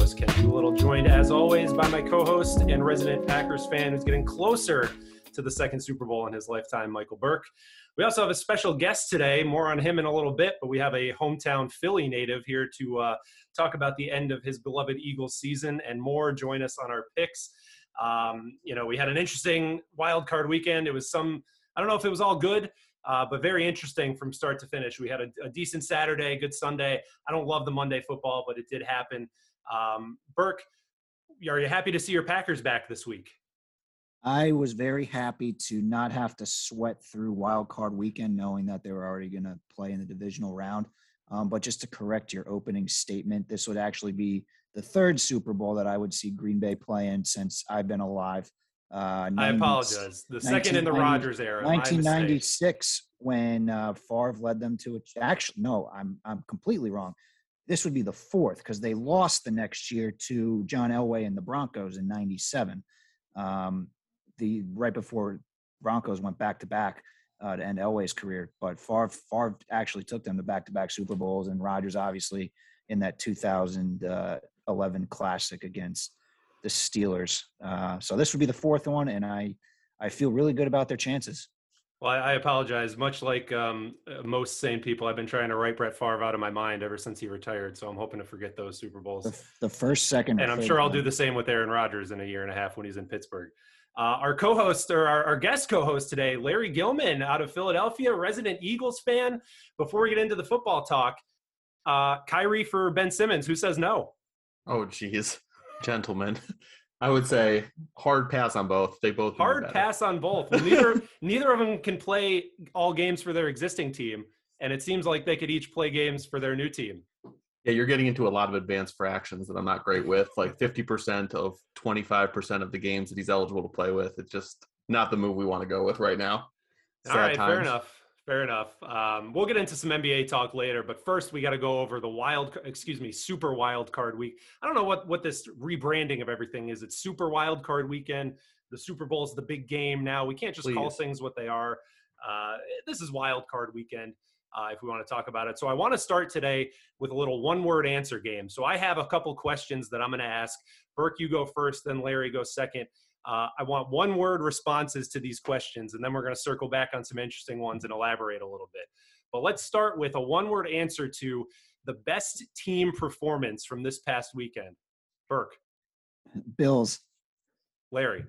host, Ken Doolittle, joined as always by my co host and resident Packers fan who's getting closer to the second Super Bowl in his lifetime, Michael Burke. We also have a special guest today, more on him in a little bit, but we have a hometown Philly native here to uh, talk about the end of his beloved Eagles season and more. Join us on our picks. Um, you know, we had an interesting wild card weekend. It was some, I don't know if it was all good. Uh, but very interesting from start to finish. We had a, a, decent Saturday, good Sunday. I don't love the Monday football, but it did happen. Um, Burke, are you happy to see your Packers back this week? I was very happy to not have to sweat through wild card weekend, knowing that they were already going to play in the divisional round. Um, but just to correct your opening statement, this would actually be the third Super Bowl that I would see Green Bay play in since I've been alive. Uh, 90, I apologize. The second in the Rodgers era. 1996, when uh, Favre led them to it. Actually, no, I'm I'm completely wrong. This would be the fourth because they lost the next year to John Elway and the Broncos in '97. Um, the right before Broncos went back to back uh, to end Elway's career, but Favre, Favre actually took them to back to back Super Bowls, and Rodgers obviously in that 2011 Classic against the Steelers. Uh, so this would be the fourth one, and I I feel really good about their chances. Well, I apologize. Much like um, uh, most sane people, I've been trying to write Brett Favre out of my mind ever since he retired. So I'm hoping to forget those Super Bowls. The, the first, second, and I'm sure I'll do the same with Aaron Rodgers in a year and a half when he's in Pittsburgh. Uh, our co-host or our, our, guest co-host today, Larry Gilman, out of Philadelphia, resident Eagles fan. Before we get into the football talk, uh, Kyrie for Ben Simmons. Who says no? Oh, geez gentlemen. I would say hard pass on both. They both hard pass on both. Neither neither of them can play all games for their existing team, and it seems like they could each play games for their new team. Yeah, you're getting into a lot of advanced fractions that I'm not great with, like 50% of 25% of the games that he's eligible to play with. It's just not the move we want to go with right now. Sad all right, times. fair enough. Fair enough. Um, we'll get into some NBA talk later, but first we got to go over the wild, excuse me, super wild card week. I don't know what what this rebranding of everything is. It's super wild card weekend. The Super Bowl is the big game now. We can't just Please. call things what they are. Uh, this is wild card weekend. Uh, if we want to talk about it. So I want to start today with a little one word answer game. So I have a couple questions that I'm going to ask. Burke, you go first, then Larry goes second. Uh, I want one word responses to these questions, and then we're going to circle back on some interesting ones and elaborate a little bit. But let's start with a one word answer to the best team performance from this past weekend. Burke. Bills. Larry.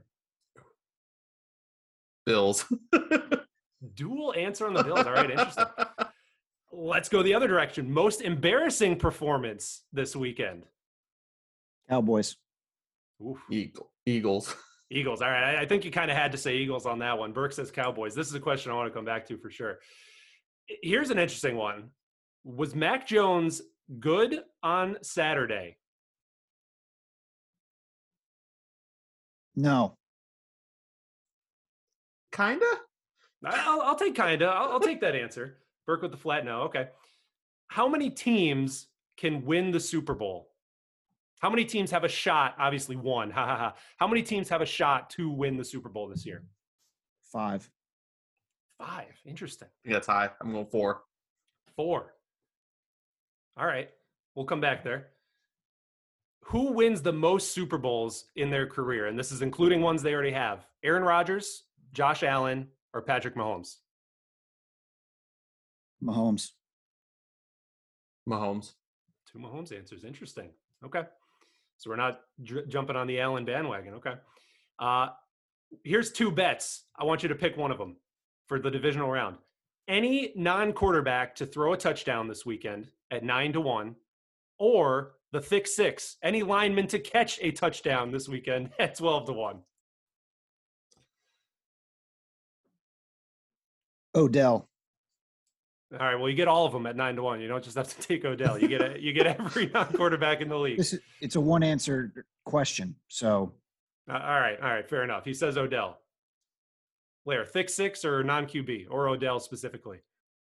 Bills. Dual answer on the Bills. All right, interesting. Let's go the other direction. Most embarrassing performance this weekend. Cowboys. Oof. Eagle. Eagles. Eagles. All right. I think you kind of had to say Eagles on that one. Burke says Cowboys. This is a question I want to come back to for sure. Here's an interesting one. Was Mac Jones good on Saturday? No. Kinda. I'll, I'll take kinda. I'll, I'll take that answer. Burke with the flat no. Okay. How many teams can win the Super Bowl? How many teams have a shot? Obviously, one. Ha ha ha. How many teams have a shot to win the Super Bowl this year? Five. Five. Interesting. Yeah, it's high. I'm going four. Four. All right. We'll come back there. Who wins the most Super Bowls in their career? And this is including ones they already have Aaron Rodgers, Josh Allen, or Patrick Mahomes? Mahomes. Mahomes. Two Mahomes answers. Interesting. Okay. So we're not j- jumping on the Allen bandwagon. Okay. Uh, here's two bets. I want you to pick one of them for the divisional round. Any non quarterback to throw a touchdown this weekend at nine to one, or the thick six, any lineman to catch a touchdown this weekend at 12 to one. Odell. All right. Well, you get all of them at nine to one. You don't just have to take Odell. You get a, you get every non-quarterback in the league. This is, it's a one-answer question. So. Uh, all right. All right. Fair enough. He says Odell. Blair, thick six or non QB or Odell specifically?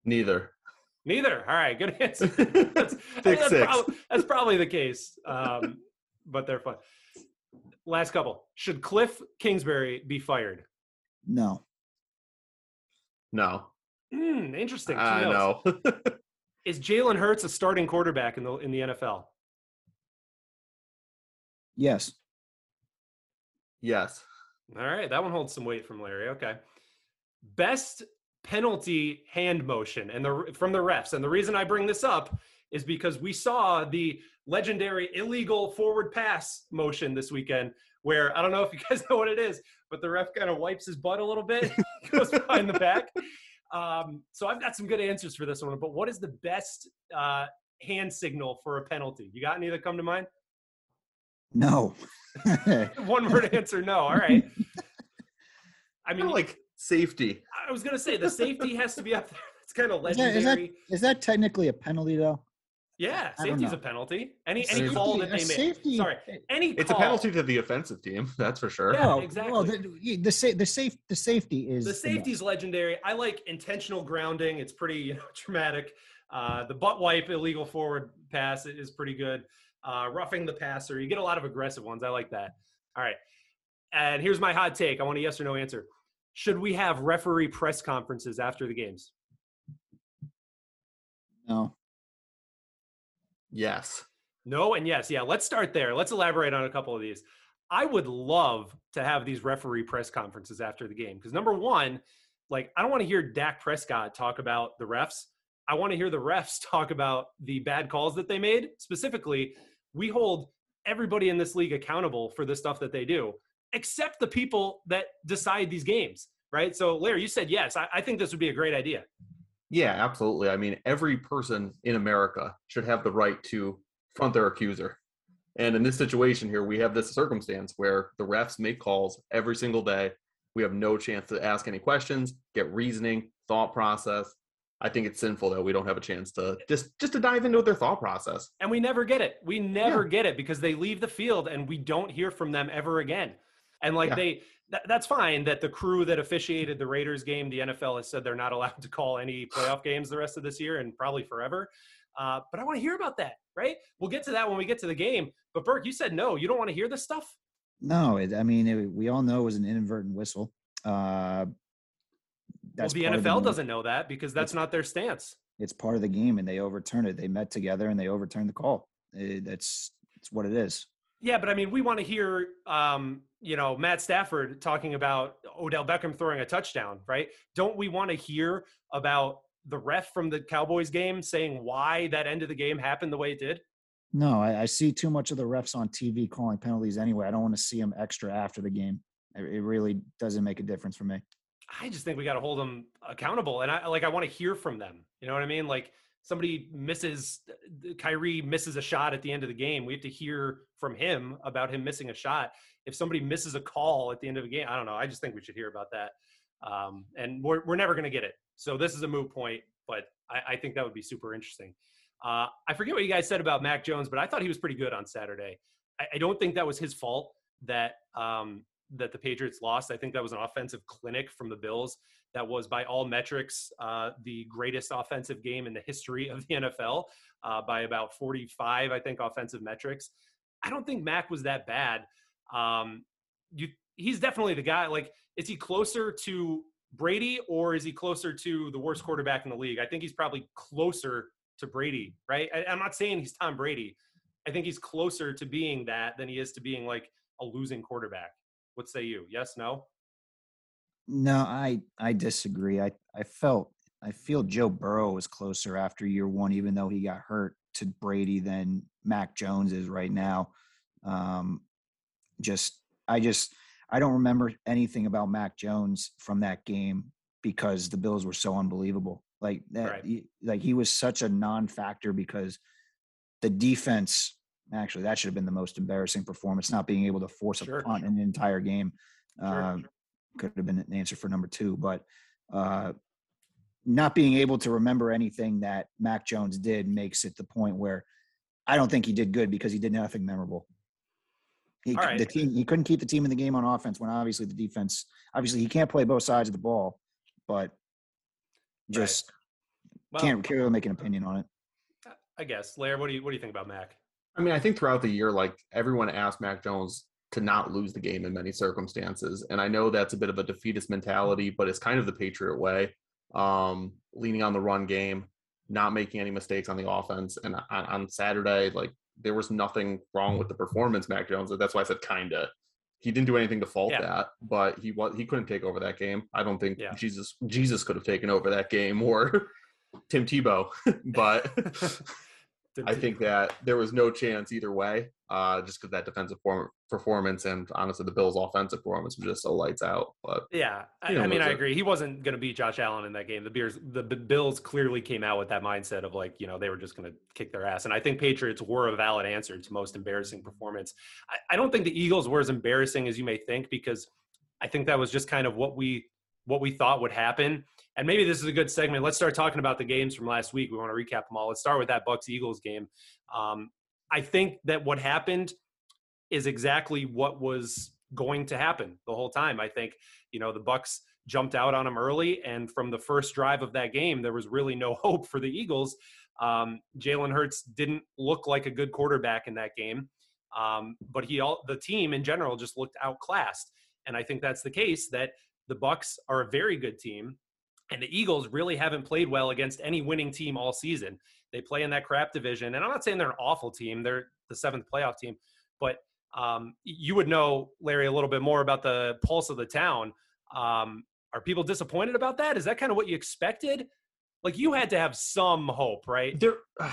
Neither. Neither. All right, good answer. That's, that's, six. prob- that's probably the case. Um, but they're fun. Last couple. Should Cliff Kingsbury be fired? No. No. Hmm, interesting. Two I no's. know. Is Jalen Hurts a starting quarterback in the in the NFL? Yes. yes. All right, that one holds some weight from Larry. Okay. Best penalty hand motion and the from the refs. And the reason I bring this up is because we saw the legendary illegal forward pass motion this weekend where I don't know if you guys know what it is, but the ref kind of wipes his butt a little bit, goes behind the back. Um, so I've got some good answers for this one, but what is the best uh, hand signal for a penalty? You got any that come to mind? No. One word answer, no. All right. I I mean, mean, like safety. I was gonna say the safety has to be up there. It's kind of Is that- is that- legendary. Is that technically a penalty though? Yeah, safety's a penalty. Any Safety- any call that they make. safety- Sorry, any It's a penalty to the offensive team, that's for sure. Yeah, Well, exactly. Well, the the, sa- the safe the safety is The safety's legendary. I like intentional grounding. It's pretty you know, dramatic. Uh, the butt wipe illegal forward pass is pretty good. Uh, roughing the passer, you get a lot of aggressive ones. I like that. All right. And here's my hot take. I want a yes or no answer. Should we have referee press conferences after the games? no. Yes. No and yes. Yeah, let's start there. Let's elaborate on a couple of these. I would love to have these referee press conferences after the game because number one, like I don't want to hear Dak Prescott talk about the refs. I want to hear the refs talk about the bad calls that they made. Specifically, we hold everybody in this league accountable for the stuff that they do, except the people that decide these games, right? So, Larry, you said yes. I, I think this would be a great idea. Yeah, absolutely. I mean, every person in America should have the right to front their accuser. And in this situation here, we have this circumstance where the refs make calls every single day. We have no chance to ask any questions, get reasoning, thought process. I think it's sinful that we don't have a chance to just just to dive into their thought process. And we never get it. We never get it because they leave the field and we don't hear from them ever again. And like Yeah. they, that, that's fine that the crew that officiated the Raiders game, the NFL has said they're not allowed to call any playoff games the rest of this year and probably forever. Uh, but I want to hear about that, right? We'll get to that when we get to the game. But Burke, you said no. You don't want to hear this stuff. No, it, I mean, it, we all know it was an inadvertent whistle. Uh, Well, the NFL game. doesn't know that because that's not their stance. It's part of the game, and they overturned it. They met together and they overturned the call. It, that's it's what it is. Yeah, but I mean, we want to hear, um, you know, Matt Stafford talking about Odell Beckham throwing a touchdown, right? Don't we want to hear about the ref from the Cowboys game saying why that end of the game happened the way it did? No, I, I see too much of the refs on TV calling penalties anyway. I don't want to see them extra after the game. It, it really doesn't make a difference for me. I just think we got to hold them accountable, and I like I want to hear from them. You know what I mean? Like somebody misses, Kyrie misses a shot at the end of the game. We have to hear from him about him missing a shot. If somebody misses a call at the end of the game, I don't know. I just think we should hear about that. Um, and we're we're never going to get it. So this is a moot point, but I, I think that would be super interesting. Uh, I forget what you guys said about Mac Jones, but I thought he was pretty good on Saturday. I, I don't think that was his fault that um, that the Patriots lost. I think that was an offensive clinic from the Bills. That was, by all metrics, uh, the greatest offensive game in the history of the NFL uh, by about 45, I think, offensive metrics. I don't think Mac was that bad. Um, you, he's definitely the guy. Like, is he closer to Brady or is he closer to the worst quarterback in the league? I think he's probably closer to Brady, right? I, I'm not saying he's Tom Brady. I think he's closer to being that than he is to being like a losing quarterback. What say you? Yes, no? No, I I disagree. I I felt I feel Joe Burrow was closer after year one, even though he got hurt to Brady than Mac Jones is right now. Um, just I just I don't remember anything about Mac Jones from that game because the Bills were so unbelievable. Like that, Right. he- like he was such a non-factor because the defense. Actually, that should have been the most embarrassing performance, not being able to force a Sure, punt in an entire game. Sure. Um, could have been an answer for number two, but uh, not being able to remember anything that Mac Jones did makes it the point where I don't think he did good because he did nothing memorable. He, All right. the team, he couldn't keep the team in the game on offense when obviously the defense, obviously he can't play both sides of the ball, but just Well, can't, can't really make an opinion on it. I guess. Lair, what do you what do you think about Mac? I mean, I think throughout the year, like everyone asked Mac Jones to not lose the game in many circumstances. And I know that's a bit of a defeatist mentality, but it's kind of the Patriot way. Um, leaning on the run game, not making any mistakes on the offense. And on, on Saturday, like there was nothing wrong with the performance, Mac Jones. That's why I said kinda. He didn't do anything to fault yeah. that, but he was he couldn't take over that game. I don't think yeah. Jesus Jesus could have taken over that game or Tim Tebow, but I think that there was no chance either way, uh, just because that defensive form- performance and honestly the Bills' offensive performance was just so lights out. But yeah, I, I mean, I agree. He wasn't going to beat Josh Allen in that game. The Bears, the, the Bills clearly came out with that mindset of like, you know, they were just going to kick their ass. And I think Patriots were a valid answer to most embarrassing performance. I, I don't think the Eagles were as embarrassing as you may think because I think that was just kind of what we what we thought would happen. And maybe this is a good segment. Let's start talking about the games from last week. We want to recap them all. Let's start with that Bucks Eagles game. Um, I think that what happened is exactly what was going to happen the whole time. I think you know the Bucks jumped out on them early, and from the first drive of that game, there was really no hope for the Eagles. Um, Jalen Hurts didn't look like a good quarterback in that game, um, but he all the team in general just looked outclassed, and I think that's the case that the Bucks are a very good team and the Eagles really haven't played well against any winning team all season. They play in that crap division. And I'm not saying they're an awful team, they're the seventh playoff team, but um, you would know, Larry, a little bit more about the pulse of the town. Um, are people disappointed about that? Is that kind of what you expected? Like you had to have some hope, right? There, uh,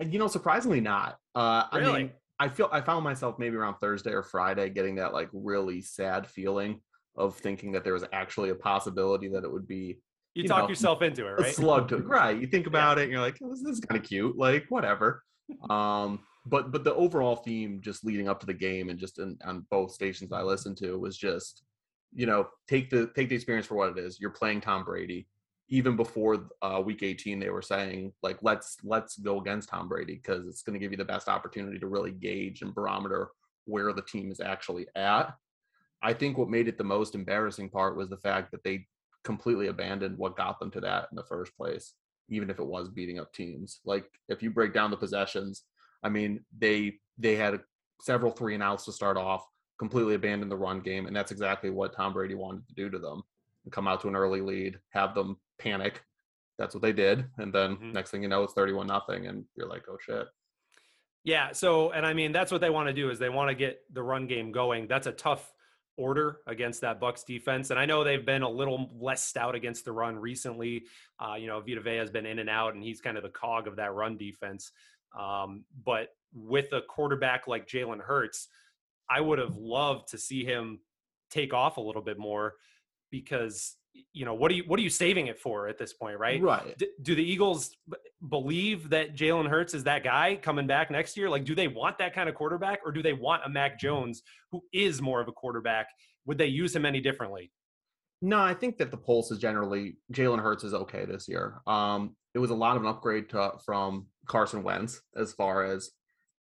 you know, surprisingly not. Uh, really? I mean, I feel I found myself maybe around Thursday or Friday getting that like really sad feeling of thinking that there was actually a possibility that it would be you, you talk know, yourself into it, right? Slug to right. You think about yeah. it, and you're like, oh, this, this is kind of cute, like whatever. um, but but the overall theme, just leading up to the game, and just in, on both stations I listened to, was just, you know, take the take the experience for what it is. You're playing Tom Brady. Even before uh, week 18, they were saying like, let's let's go against Tom Brady because it's going to give you the best opportunity to really gauge and barometer where the team is actually at. I think what made it the most embarrassing part was the fact that they completely abandoned what got them to that in the first place, even if it was beating up teams. Like if you break down the possessions, I mean, they they had several three and outs to start off, completely abandoned the run game, and that's exactly what Tom Brady wanted to do to them. Come out to an early lead, have them panic. That's what they did, and then mm-hmm. next thing you know, it's thirty-one nothing, and you're like, oh shit. Yeah. So, and I mean, that's what they want to do is they want to get the run game going. That's a tough order against that Bucks defense. And I know they've been a little less stout against the run recently. Uh, you know, Vita Vea has been in and out, and he's kind of the cog of that run defense. Um, but with a quarterback like Jalen Hurts, I would have loved to see him take off a little bit more because you know what are you what are you saving it for at this point right? Right. D- do the eagles b- believe that jalen hurts is that guy coming back next year? Like do they want that kind of quarterback or do they want a mac jones who is more of a quarterback? Would they use him any differently? No i think that the pulse is generally jalen hurts is okay this year. Um it was a lot of an upgrade to, from carson wentz as far as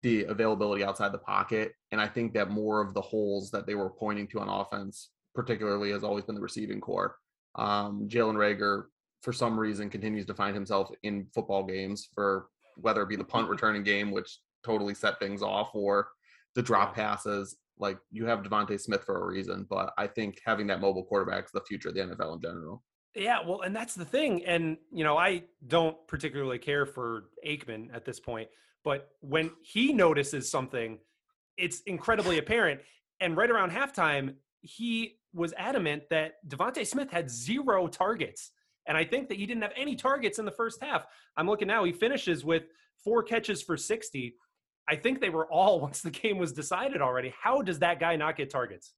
the availability outside the pocket and i think that more of the holes that they were pointing to on offense particularly has always been the receiving corps um, Jalen Reagor, for some reason, continues to find himself in football games for whether it be the punt returning game, which totally set things off, or the drop passes. Like you have DeVonta Smith for a reason, but I think having that mobile quarterback is the future of the NFL in general. Yeah, well, and that's the thing. And you know, I don't particularly care for Aikman at this point, but when he notices something, it's incredibly apparent. And right around halftime, he was adamant that DeVonta Smith had zero targets. And I think that he didn't have any targets in the first half. I'm looking now, he finishes with four catches for 60. I think they were all once the game was decided already. How does that guy not get targets?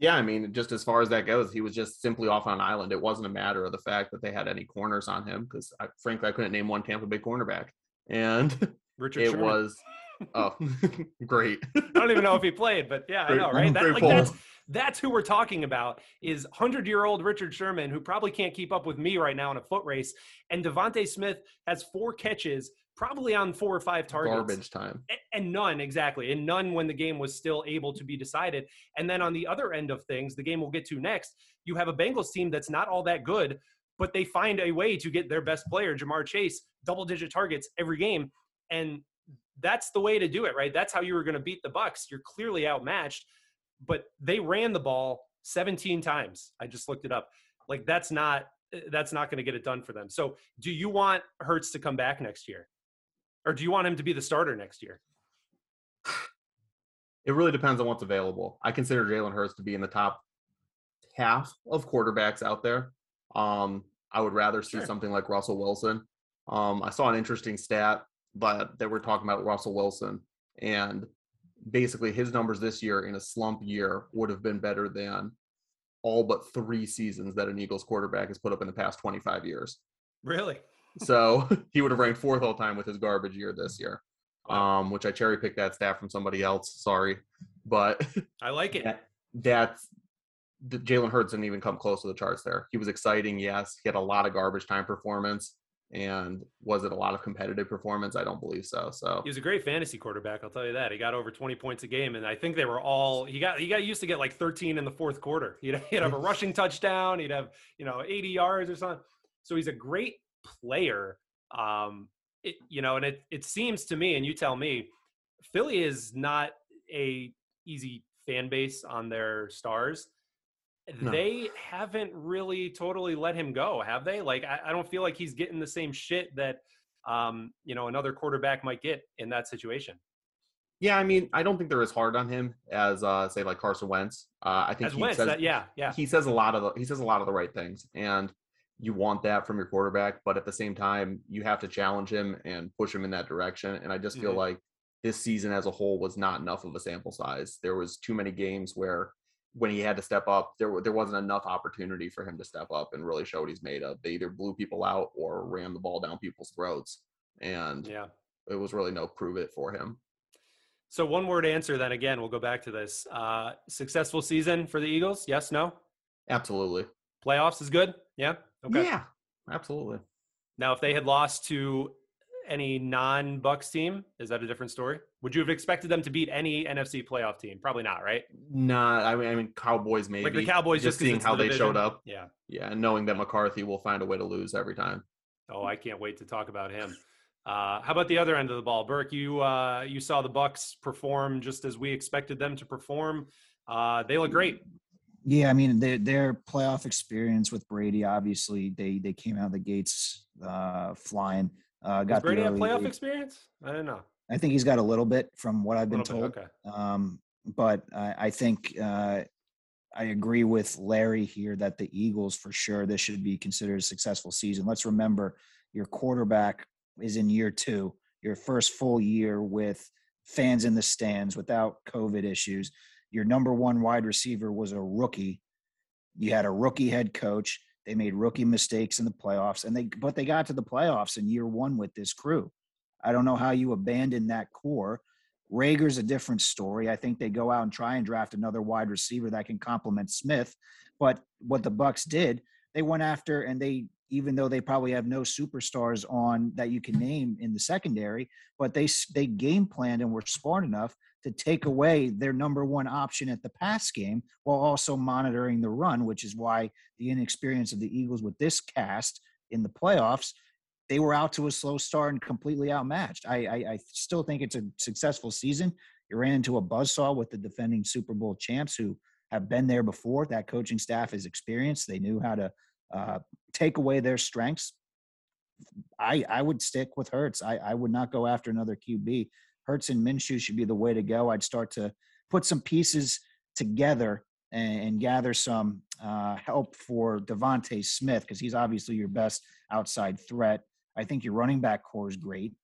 Yeah, I mean, just as far as that goes, he was just simply off on an island. It wasn't a matter of the fact that they had any corners on him because, frankly, I couldn't name one Tampa Bay cornerback. And Richard it Sherman. was Oh, great. I don't even know if he played, but yeah, great, I know, right? That, like, that's, that's who we're talking about is 100-year-old Richard Sherman, who probably can't keep up with me right now in a foot race. And DeVonta Smith has four catches, probably on four or five targets. Garbage time. And, none, exactly. And none when the game was still able to be decided. And then on the other end of things, the game we'll get to next, you have a Bengals team that's not all that good, but they find a way to get their best player, Ja'Marr Chase, double digit targets every game. And that's the way to do it, right? That's how you were going to beat the Bucks. You're clearly outmatched, but they ran the ball 17 times. I just looked it up. Like that's not that's not going to get it done for them. So, do you want Hurts to come back next year? Or do you want him to be the starter next year? It really depends on what's available. I consider Jalen Hurts to be in the top half of quarterbacks out there. Um, I would rather see sure. something like Russell Wilson. Um, I saw an interesting stat but that we're talking about Russell Wilson, and basically his numbers this year in a slump year would have been better than all but three seasons that an Eagles quarterback has put up in the past 25 years. Really? so he would have ranked fourth all time with his garbage year this year, um, which I cherry picked that stat from somebody else. Sorry, but I like it. That, that's Jalen Hurts didn't even come close to the charts there. He was exciting, yes. He had a lot of garbage time performance. And was it a lot of competitive performance? I don't believe so. So he was a great fantasy quarterback. I'll tell you that. He got over 20 points a game, and I think they were all he got. He got used to get like 13 in the fourth quarter. He'd, he'd have a rushing touchdown. He'd have you know 80 yards or something. So he's a great player. Um, it, you know, and it it seems to me, and you tell me, Philly is not a easy fan base on their stars. No. They haven't really totally let him go, have they? Like, I, I, don't feel like he's getting the same shit that, um, you know, another quarterback might get in that situation. Yeah, I mean, I don't think they're as hard on him as, uh, say, like Carson Wentz. Uh, I think as he Wentz, says, that, yeah, yeah. He says a lot of the he says a lot of the right things, and you want that from your quarterback, but at the same time, you have to challenge him and push him in that direction. And I just feel mm-hmm. like this season as a whole was not enough of a sample size. There was too many games where when he had to step up, there there wasn't enough opportunity for him to step up and really show what he's made of. They either blew people out or ran the ball down people's throats, and yeah, it was really no prove it for him. So one word answer then again, we'll go back to this. Uh, successful season for the Eagles? Yes, no? Absolutely. Playoffs is good? Yeah. Okay. Yeah, absolutely. Now, if they had lost to any non Bucks team? Is that a different story? Would you have expected them to beat any NFC playoff team? Probably not, right? Nah, I mean, I mean Cowboys maybe. Like the Cowboys, just, just seeing how the they showed up. Yeah, yeah, and knowing that McCarthy will find a way to lose every time. Oh, I can't wait to talk about him. Uh, how about the other end of the ball, Burke? You uh, you saw the Bucks perform just as we expected them to perform. Uh, they look great. Yeah, I mean their their playoff experience with Brady, obviously they they came out of the gates uh, flying. Uh, got Does Brady have playoff experience? I don't know. I think he's got a little bit from what I've been told. Bit, okay. Um, but I, I think uh, I agree with Larry here that the Eagles, for sure, this should be considered a successful season. Let's remember your quarterback is in year two, your first full year with fans in the stands without COVID issues. Your number one wide receiver was a rookie. You had a rookie head coach. They made rookie mistakes in the playoffs, and they but they got to the playoffs in year one with this crew. I don't know how you abandon that core. Reagor's a different story. I think they go out and try and draft another wide receiver that can complement Smith. But what the Bucks did, they went after and they even though they probably have no superstars on that you can name in the secondary, but they they game planned and were smart enough to take away their number one option at the pass game while also monitoring the run, which is why the inexperience of the Eagles with this cast in the playoffs, they were out to a slow start and completely outmatched. I, I, I still think it's a successful season. You ran into a buzzsaw with the defending Super Bowl champs who have been there before. That coaching staff is experienced. They knew how to uh, take away their strengths. I I would stick with Hurts. I, I would not go after another QB. Hurts and Minshew should be the way to go. I'd start to put some pieces together and, and gather some uh, help for DeVonta Smith because he's obviously your best outside threat. I think your running back corps is great.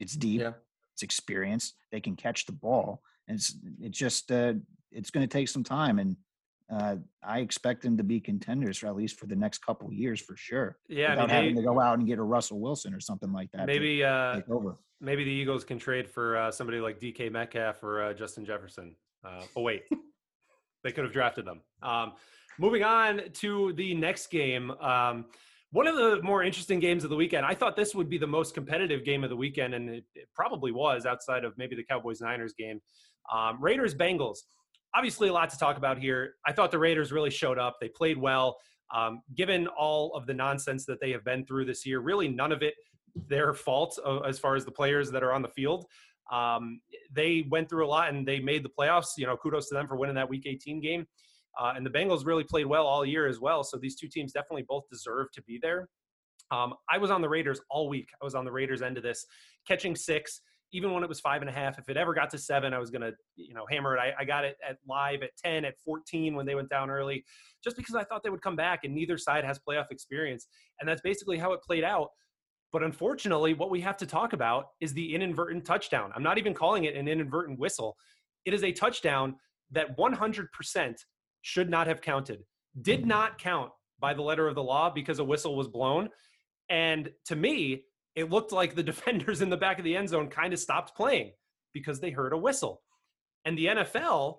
It's deep. Yeah. It's experienced. They can catch the ball. And it's it's just uh, it's going to take some time. And uh, I expect them to be contenders for at least for the next couple years for sure. Yeah, without I mean, having they, to go out and get a Russell Wilson or something like that. Maybe uh, over. Maybe the Eagles can trade for uh, somebody like DK Metcalf or uh, Justin Jefferson. Uh, oh wait, they could have drafted them. Um, moving on to the next game. Um, one of the more interesting games of the weekend. I thought this would be the most competitive game of the weekend, and it, it probably was outside of maybe the Cowboys Niners game. Um, Raiders Bengals obviously a lot to talk about here. I thought the Raiders really showed up. They played well. Um, given all of the nonsense that they have been through this year, really none of it their fault uh, as far as the players that are on the field. Um, they went through a lot and they made the playoffs. You know, kudos to them for winning that Week 18 game. Uh, and the Bengals really played well all year as well. So these two teams definitely both deserve to be there. Um, I was on the Raiders all week. I was on the Raiders end of this, catching six, even when it was five and a half. If it ever got to seven, I was going to, you know, hammer it. I, I, got it at live at 10, at 14 when they went down early, just because I thought they would come back and neither side has playoff experience. And that's basically how it played out. But unfortunately, what we have to talk about is the inadvertent touchdown. I'm not even calling it an inadvertent whistle. It is a touchdown that 100% should not have counted, did not count by the letter of the law because a whistle was blown. And to me, it looked like the defenders in the back of the end zone kind of stopped playing because they heard a whistle. And the NFL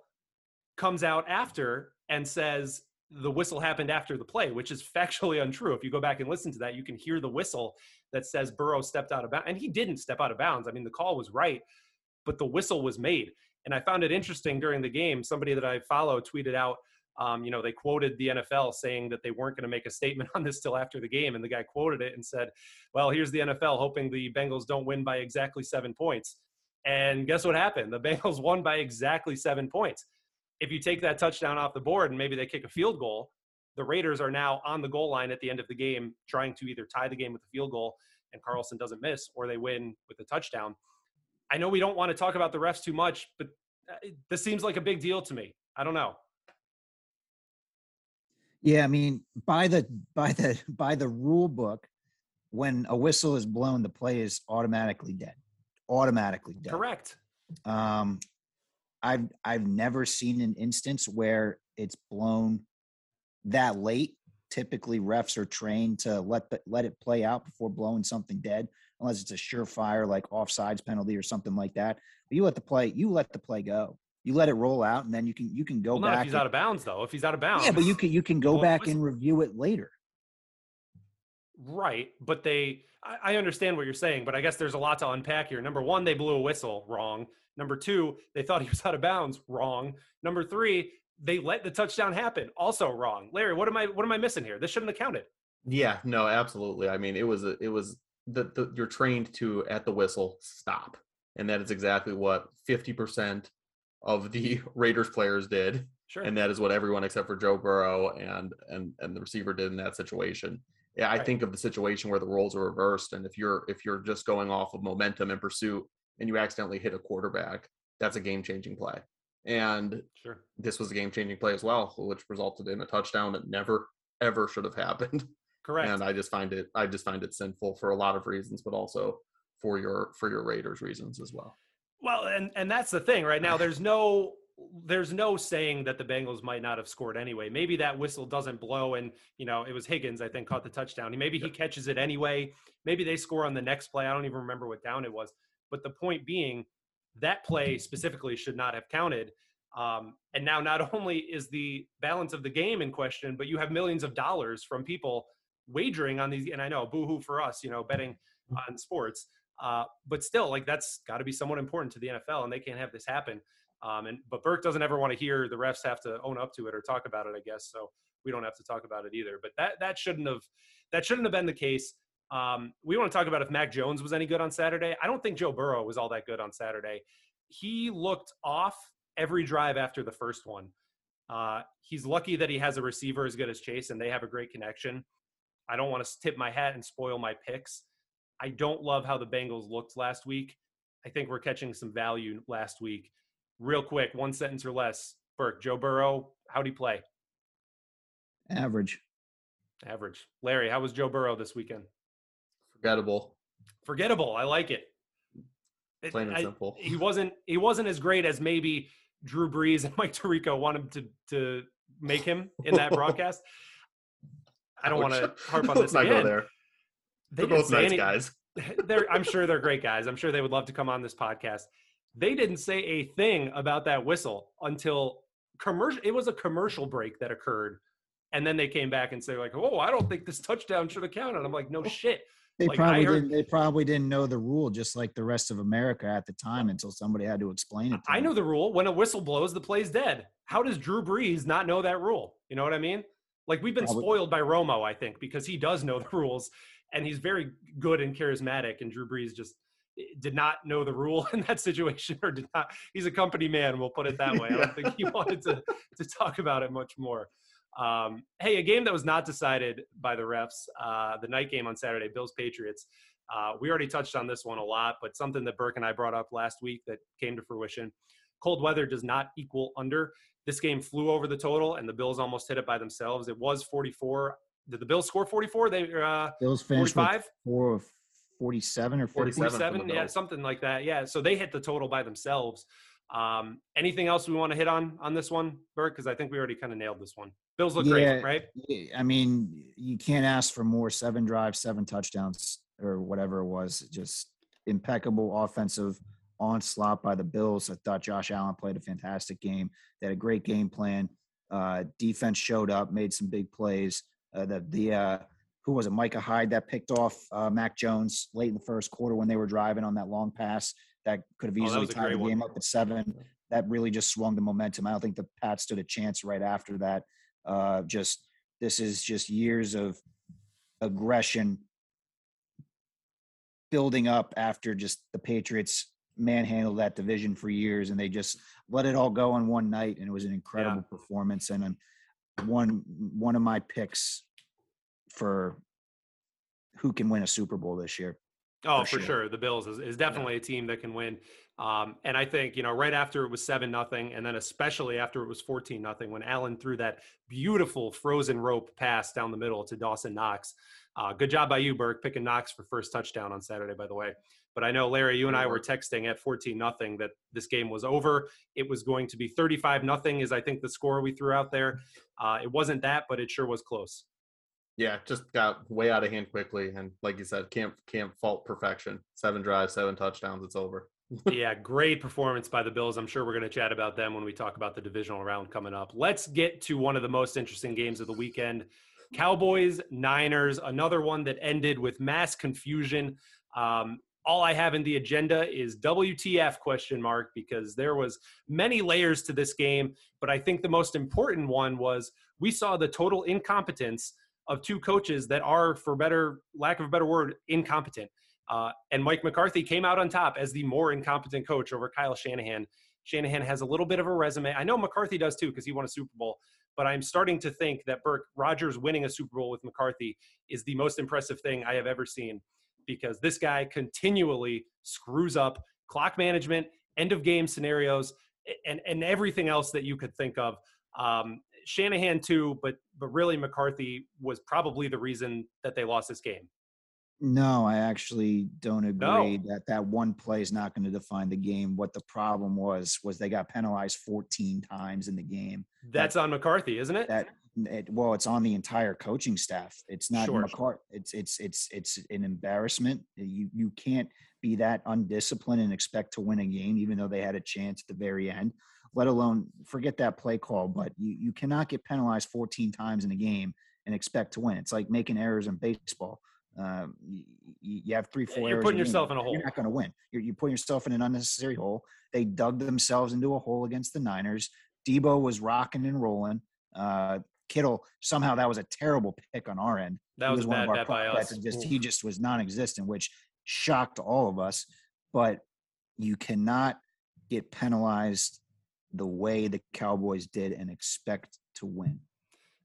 comes out after and says the whistle happened after the play, which is factually untrue. If you go back and listen to that, you can hear the whistle that says Burrow stepped out of bounds. And he didn't step out of bounds. I mean, the call was right, but the whistle was made. And I found it interesting during the game. Somebody that I follow tweeted out um, you know, they quoted the NFL saying that they weren't going to make a statement on this till after the game, and the guy quoted it and said, "Well, here's the NFL hoping the Bengals don't win by exactly seven points." And guess what happened? The Bengals won by exactly seven points. If you take that touchdown off the board and maybe they kick a field goal, the Raiders are now on the goal line at the end of the game, trying to either tie the game with a field goal and Carlson doesn't miss, or they win with a touchdown. I know we don't want to talk about the refs too much, but uh, this seems like a big deal to me. I don't know. Yeah, I mean, by the by the by the rule book, when a whistle is blown, the play is automatically dead. Automatically dead. Correct. Um, I've I've never seen an instance where it's blown that late. Typically, refs are trained to let the, let it play out before blowing something dead, unless it's a surefire like offsides penalty or something like that. But you let the play you let the play go you let it roll out and then you can you can go well, back. if he's and, out of bounds though. If he's out of bounds. Yeah, but you can you can go well, back and review it later. Right. But they I, I understand what you're saying, but I guess there's a lot to unpack here. Number one, they blew a whistle wrong. Number two, they thought he was out of bounds wrong. Number three, they let the touchdown happen also wrong. Larry, what am I what am I missing here? This shouldn't have counted. Yeah, no, absolutely. I mean, it was a, it was the, the you're trained to at the whistle stop, and that is exactly what 50 percent of the Raiders players did. Sure. And that is what everyone except for Joe Burrow and and and the receiver did in that situation. Yeah, I right. think of the situation where the roles are reversed, and if you're if you're just going off of momentum and pursuit, and you accidentally hit a quarterback, that's a game changing play. And sure. this was a game changing play as well, which resulted in a touchdown that never ever should have happened. Correct. And I just find it I just find it sinful for a lot of reasons, but also for your for your Raiders reasons as well. Well, and and that's the thing right now. There's no there's no saying that the Bengals might not have scored anyway. Maybe that whistle doesn't blow, and you know it was Higgins I think caught the touchdown. Maybe he catches it anyway. Maybe they score on the next play. I don't even remember what down it was. But the point being, that play specifically should not have counted. Um, and now not only is the balance of the game in question, but you have millions of dollars from people wagering on these. And I know, boohoo for us, you know, betting on sports. Uh, but still, like that's got to be somewhat important to the NFL, and they can't have this happen. Um, and but Burke doesn't ever want to hear the refs have to own up to it or talk about it. I guess so. We don't have to talk about it either. But that that shouldn't have that shouldn't have been the case. Um, we want to talk about if Mac Jones was any good on Saturday. I don't think Joe Burrow was all that good on Saturday. He looked off every drive after the first one. Uh, he's lucky that he has a receiver as good as Chase, and they have a great connection. I don't want to tip my hat and spoil my picks. I don't love how the Bengals looked last week. I think we're catching some value last week. Real quick, one sentence or less. Burke, Joe Burrow, how'd he play? Average. Average. Larry, how was Joe Burrow this weekend? Forgettable. Forgettable. I like it. Plain and I, simple. He wasn't. He wasn't as great as maybe Drew Brees and Mike Tirico wanted to to make him in that broadcast. I don't want to harp on this Let's again. Not go there. They they're both nice any, guys. they're, I'm sure they're great guys. I'm sure they would love to come on this podcast. They didn't say a thing about that whistle until commercial. It was a commercial break that occurred, and then they came back and say like, "Oh, I don't think this touchdown should have counted." I'm like, "No oh, shit." They like, probably heard, didn't. They probably didn't know the rule, just like the rest of America at the time, until somebody had to explain it. To I know the rule. When a whistle blows, the play's dead. How does Drew Brees not know that rule? You know what I mean? Like we've been spoiled by Romo, I think, because he does know the rules and he's very good and charismatic. And Drew Brees just eh, did not know the rule in that situation, or did not. He's a company man. We'll put it that way. I don't think he wanted to to talk about it much more. Um, hey, a game that was not decided by the refs, uh, the night game on Saturday, Bills Patriots. Uh, we already touched on this one a lot, but something that Burke and I brought up last week that came to fruition. Cold weather does not equal under. This game flew over the total, and the Bills almost hit it by themselves. It was 44. Did the Bills score 44? They uh, Bills finished 45? four 47 or 47, 47 yeah, something like that. Yeah, so they hit the total by themselves. Um, anything else we want to hit on on this one, Bert? Because I think we already kind of nailed this one. Bills look yeah, great, right? I mean, you can't ask for more. Seven drives, seven touchdowns, or whatever it was. Just impeccable offensive onslaught by the Bills. I thought Josh Allen played a fantastic game. They had a great game plan. Uh, defense showed up, made some big plays. Uh, the the uh, who was it? Micah Hyde that picked off uh, Mac Jones late in the first quarter when they were driving on that long pass that could have oh, easily oh, tied the game one. up at seven. That really just swung the momentum. I don't think the Pats stood a chance right after that. Uh, just this is just years of aggression building up after just the Patriots manhandled that division for years and they just let it all go on one night and it was an incredible yeah. performance and one one of my picks for who can win a Super Bowl this year. Oh, for, for sure. sure. The Bills is, is definitely yeah. a team that can win. Um, and I think, you know, right after it was seven nothing, and then especially after it was 14 nothing, when Allen threw that beautiful frozen rope pass down the middle to Dawson Knox. Uh, good job by you, Burke, picking Knox for first touchdown on Saturday, by the way. But I know, Larry, you and I were texting at 14 nothing that this game was over. It was going to be 35 nothing, is I think the score we threw out there. Uh, it wasn't that, but it sure was close. Yeah, just got way out of hand quickly, and like you said, can't can't fault perfection. Seven drives, seven touchdowns, it's over. yeah, great performance by the Bills. I'm sure we're going to chat about them when we talk about the divisional round coming up. Let's get to one of the most interesting games of the weekend. Cowboys, Niners, another one that ended with mass confusion. Um, all I have in the agenda is WTF question mark because there was many layers to this game, but I think the most important one was we saw the total incompetence of two coaches that are, for better lack of a better word, incompetent. Uh, and Mike McCarthy came out on top as the more incompetent coach over Kyle Shanahan. Shanahan has a little bit of a resume. I know McCarthy does too because he won a Super Bowl. But I'm starting to think that Burke Rodgers winning a Super Bowl with McCarthy is the most impressive thing I have ever seen because this guy continually screws up clock management, end of game scenarios, and and everything else that you could think of. Um, Shanahan too, but but really McCarthy was probably the reason that they lost this game. No, I actually don't agree no. that that one play is not going to define the game. What the problem was was they got penalized 14 times in the game. That's that, on McCarthy, isn't it? That it, well, it's on the entire coaching staff. It's not sure. McCarthy. It's it's it's it's an embarrassment. You you can't be that undisciplined and expect to win a game, even though they had a chance at the very end. Let alone forget that play call, but you you cannot get penalized 14 times in a game and expect to win. It's like making errors in baseball um, you, you, have three, four. You're putting yourself in a hole. You're not going to win. You're, you're putting yourself in an unnecessary hole. They dug themselves into a hole against the Niners. Deebo was rocking and rolling. Uh, Kittle somehow that was a terrible pick on our end. That was, was one bad, of our bad Just, he mm. just was non-existent, which shocked all of us. But you cannot get penalized the way the Cowboys did and expect to win.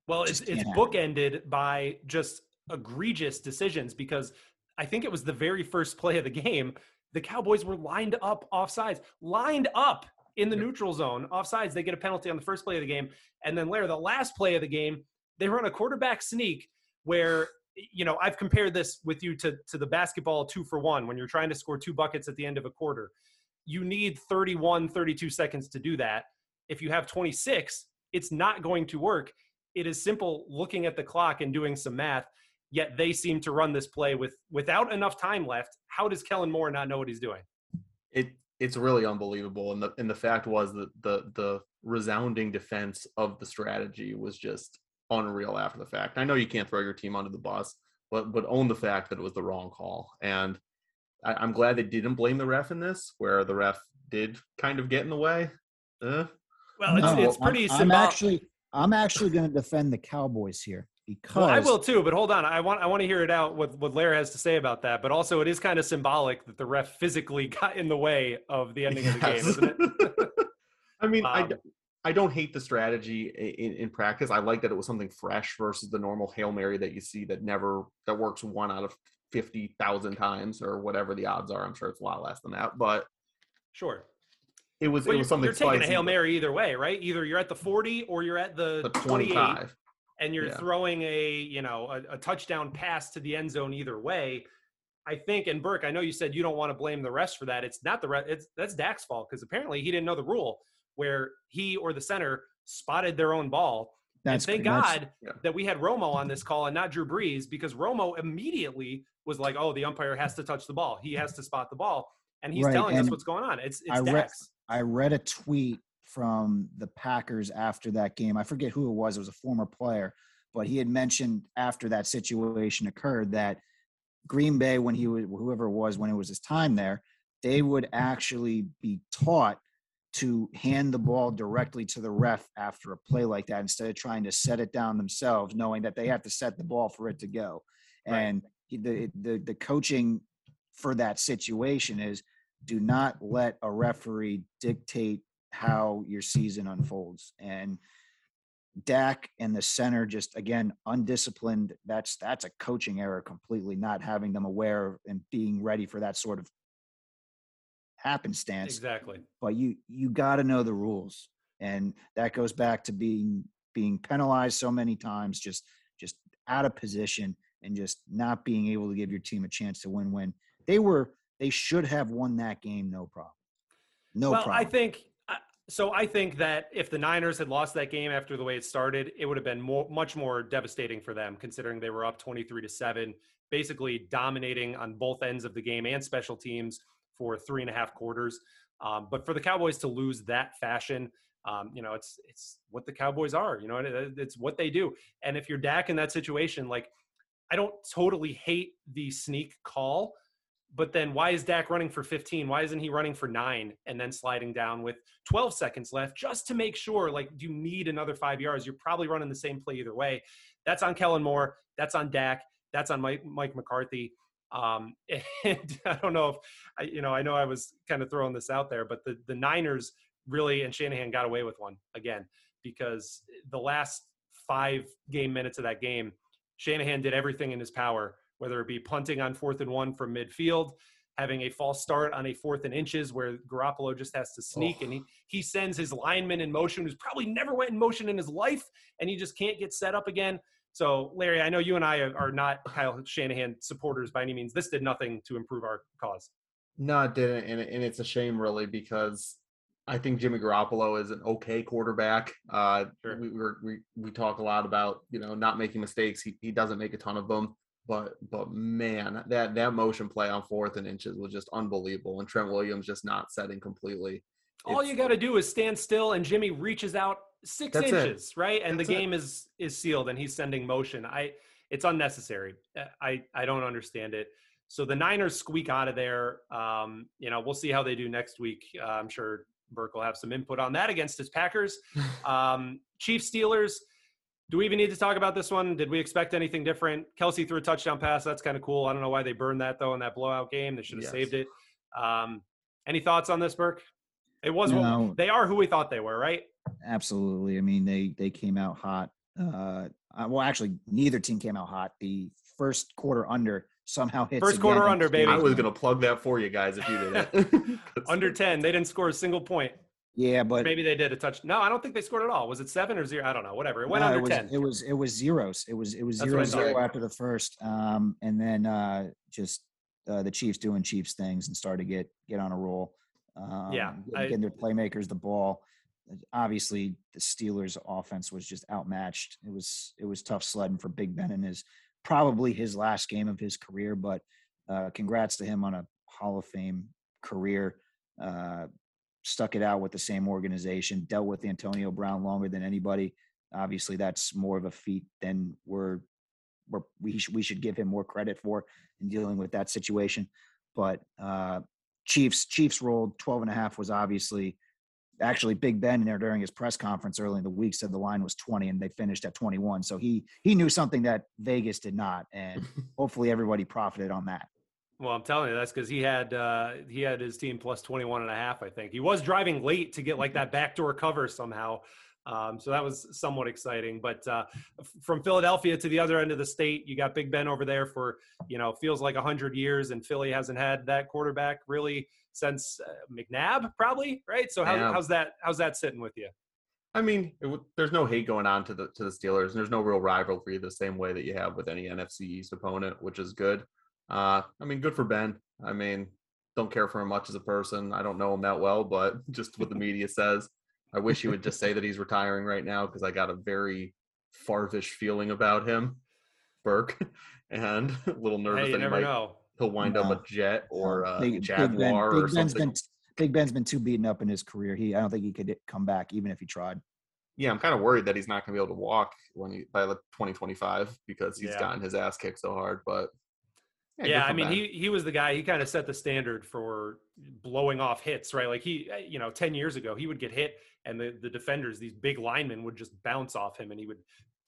Well, it's, it's bookended by just egregious decisions because I think it was the very first play of the game. The Cowboys were lined up offsides, lined up in the neutral zone offsides. They get a penalty on the first play of the game. And then later, the last play of the game, they run a quarterback sneak where you know i've compared this with you to to the basketball two for one when you're trying to score two buckets at the end of a quarter you need 31 32 seconds to do that if you have 26 it's not going to work it is simple looking at the clock and doing some math yet they seem to run this play with without enough time left. How does Kellen Moore not know what he's doing? It it's really unbelievable, and the and the fact was that the the resounding defense of the strategy was just unreal after the fact. I know you can't throw your team under the bus, but but own the fact that it was the wrong call. And I, am glad they didn't blame the ref in this, where the ref did kind of get in the way. Uh, well, it's, no, it's pretty. I'm, I'm actually I'm actually going to defend the Cowboys here because well, I will too. But hold on, I want I want to hear it out what what Lair has to say about that. But also, it is kind of symbolic that the ref physically got in the way of the ending yes. of the game, isn't it? I mean, um, I I don't hate the strategy in, in practice. I like that it was something fresh versus the normal hail mary that you see that never that works one out of fifty thousand times or whatever the odds are. I'm sure it's a lot less than that, but sure it was it was something. You're taking a hail mary either way, right? Either you're at the 40 or you're at the, the 28, and you're yeah. throwing a you know a, a, touchdown pass to the end zone either way. I think, and Burke, I know you said you don't want to blame the rest for that. It's not the rest. It's that's Dak's fault because apparently he didn't know the rule where he or the center spotted their own ball. That's and thank God yeah. that we had Romo on this call and not Drew Brees because Romo immediately was like, "Oh, the umpire has to touch the ball. He has to spot the ball." and he's right. telling and us what's going on. It's it's I read, I read a tweet from the Packers after that game. I forget who it was. It was a former player, but he had mentioned after that situation occurred that Green Bay, when he was whoever it was, when it was his time there, they would actually be taught to hand the ball directly to the ref after a play like that instead of trying to set it down themselves, knowing that they have to set the ball for it to go. Right. And the, the the coaching for that situation is do not let a referee dictate how your season unfolds. And Dak and the center just again undisciplined. That's that's a coaching error completely, not having them aware and being ready for that sort of happenstance. Exactly. But you you got to know the rules, and that goes back to being being penalized so many times, just just out of position, and just not being able to give your team a chance to win. When they were they should have won that game, no problem. No well, problem. I think so. I think that if the Niners had lost that game after the way it started, it would have been more, much more devastating for them, considering they were up twenty-three to seven, basically dominating on both ends of the game and special teams for three and a half quarters. Um, but for the Cowboys to lose that fashion, um, you know, it's it's what the Cowboys are. You know, it, it's what they do. And if you're Dak in that situation, like I don't totally hate the sneak call but then why is Dak running for 15? Why isn't he running for nine and then sliding down with 12 seconds left just to make sure? Like, do you need another five yards? You're probably running the same play either way. That's on Kellen Moore. That's on Dak. That's on Mike, Mike McCarthy. Um, and I don't know if I, you know, I know I was kind of throwing this out there, but the, the Niners really and Shanahan got away with one again because the last five game minutes of that game, Shanahan did everything in his power whether it be punting on fourth and one from midfield, having a false start on a fourth and inches where Garoppolo just has to sneak oh. and he, he sends his lineman in motion who's probably never went in motion in his life and he just can't get set up again. So, Larry, I know you and I are not Kyle Shanahan supporters by any means. This did nothing to improve our cause. No, it didn't. And, and it's a shame, really, because I think Jimmy Garoppolo is an okay quarterback. Uh, sure. we, we we talk a lot about you know not making mistakes. He he doesn't make a ton of them. But but man, that that motion play on fourth and inches was just unbelievable, and Trent Williams just not setting completely. All you got to do is stand still, and Jimmy reaches out six inches, it. right, and that's the game it. is is sealed, and he's sending motion. I it's unnecessary. Uh, I I don't understand it. So the Niners squeak out of there. Um, you know, we'll see how they do next week. Uh, I'm sure Burke will have some input on that against his Packers. Um, Chiefs Steelers do we even need to talk about this one? Did we expect anything different? Kelsey threw a touchdown pass. That's kind of cool. I don't know why they burned that though in that blowout game. They should have yes. saved it. Um, any thoughts on this, Burke? It was no, what, they are who we thought they were, right? Absolutely. I mean, they they came out hot. Uh, well, actually, neither team came out hot. The first quarter under somehow hits first quarter under, baby. I was gonna plug that for you guys if you did it. under ten, they didn't score a single point. Yeah, but maybe they did a touch. No, I don't think they scored at all. Was it seven or zero? I don't know. Whatever. It went no, under it was, ten. It was it was zeros. It was it was zero zero after the first, um, and then uh, just uh, the Chiefs doing Chiefs things and started to get get on a roll. Um, yeah, getting, getting their playmakers the ball. Obviously, the Steelers' offense was just outmatched. It was it was tough sledding for Big Ben in his probably his last game of his career. But uh, congrats to him on a Hall of Fame career. Uh, stuck it out with the same organization, dealt with Antonio Brown longer than anybody. Obviously, that's more of a feat than we're, we're we should we should give him more credit for in dealing with that situation. But uh, Chiefs Chiefs rolled 12 and a half was obviously actually Big Ben in there during his press conference early in the week said the line was 20 and they finished at 21. So he he knew something that Vegas did not, and hopefully everybody profited on that. Well, I'm telling you that's because he had uh, he had his team plus 21 and a half. I think he was driving late to get like that backdoor cover somehow. Um, so that was somewhat exciting. But uh, from Philadelphia to the other end of the state, you got Big Ben over there for you know feels like hundred years, and Philly hasn't had that quarterback really since uh, McNabb, probably right. So how, how's that how's that sitting with you? I mean, it, there's no hate going on to the to the Steelers. And there's no real rivalry the same way that you have with any NFC East opponent, which is good. Uh, I mean, good for Ben. I mean, don't care for him much as a person. I don't know him that well, but just what the media says. I wish he would just say that he's retiring right now because I got a very farvish feeling about him, Burke, and a little nervous hey, that he might know. he'll wind no. up a jet or a Big, Jaguar Big ben, or Big something. Been, Big Ben's been too beaten up in his career. He I don't think he could come back even if he tried. Yeah, I'm kind of worried that he's not going to be able to walk when he by 2025 because he's yeah. gotten his ass kicked so hard. But yeah, yeah I mean, back. he he was the guy. He kind of set the standard for blowing off hits, right? Like he, you know, ten years ago, he would get hit, and the the defenders, these big linemen, would just bounce off him, and he would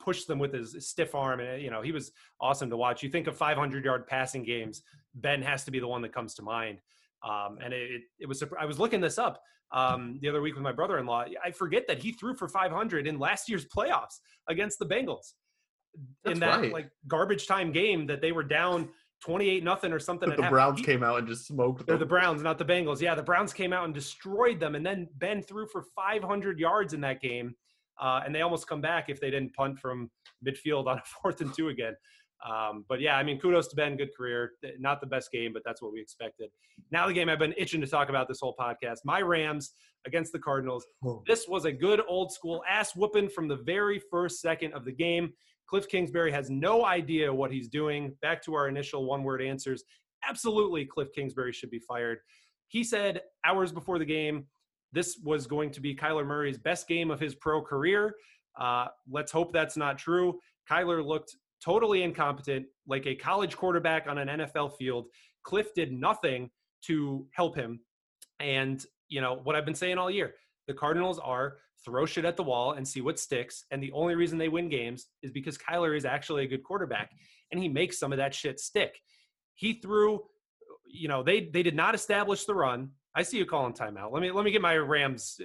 push them with his stiff arm, and you know, he was awesome to watch. You think of 500 yard passing games, Ben has to be the one that comes to mind. Um, and it, it was I was looking this up um, the other week with my brother-in-law. I forget that he threw for 500 in last year's playoffs against the Bengals. That's in that right. like garbage time game that they were down 28 nothing or something. But the Browns came out and just smoked them. The Browns, not the Bengals. Yeah, the Browns came out and destroyed them. And then Ben threw for 500 yards in that game. Uh, and they almost come back if they didn't punt from midfield on a fourth and two again. Um, but yeah, I mean, kudos to Ben. Good career. Not the best game, but that's what we expected. Now, the game I've been itching to talk about this whole podcast my Rams against the Cardinals. This was a good old school ass whooping from the very first second of the game. Cliff Kingsbury has no idea what he's doing. Back to our initial one word answers. Absolutely, Cliff Kingsbury should be fired. He said hours before the game, this was going to be Kyler Murray's best game of his pro career. Uh, let's hope that's not true. Kyler looked totally incompetent, like a college quarterback on an NFL field. Cliff did nothing to help him. And, you know, what I've been saying all year the Cardinals are throw shit at the wall and see what sticks. And the only reason they win games is because Kyler is actually a good quarterback and he makes some of that shit stick. He threw, you know, they they did not establish the run. I see you calling timeout. Let me let me get my Rams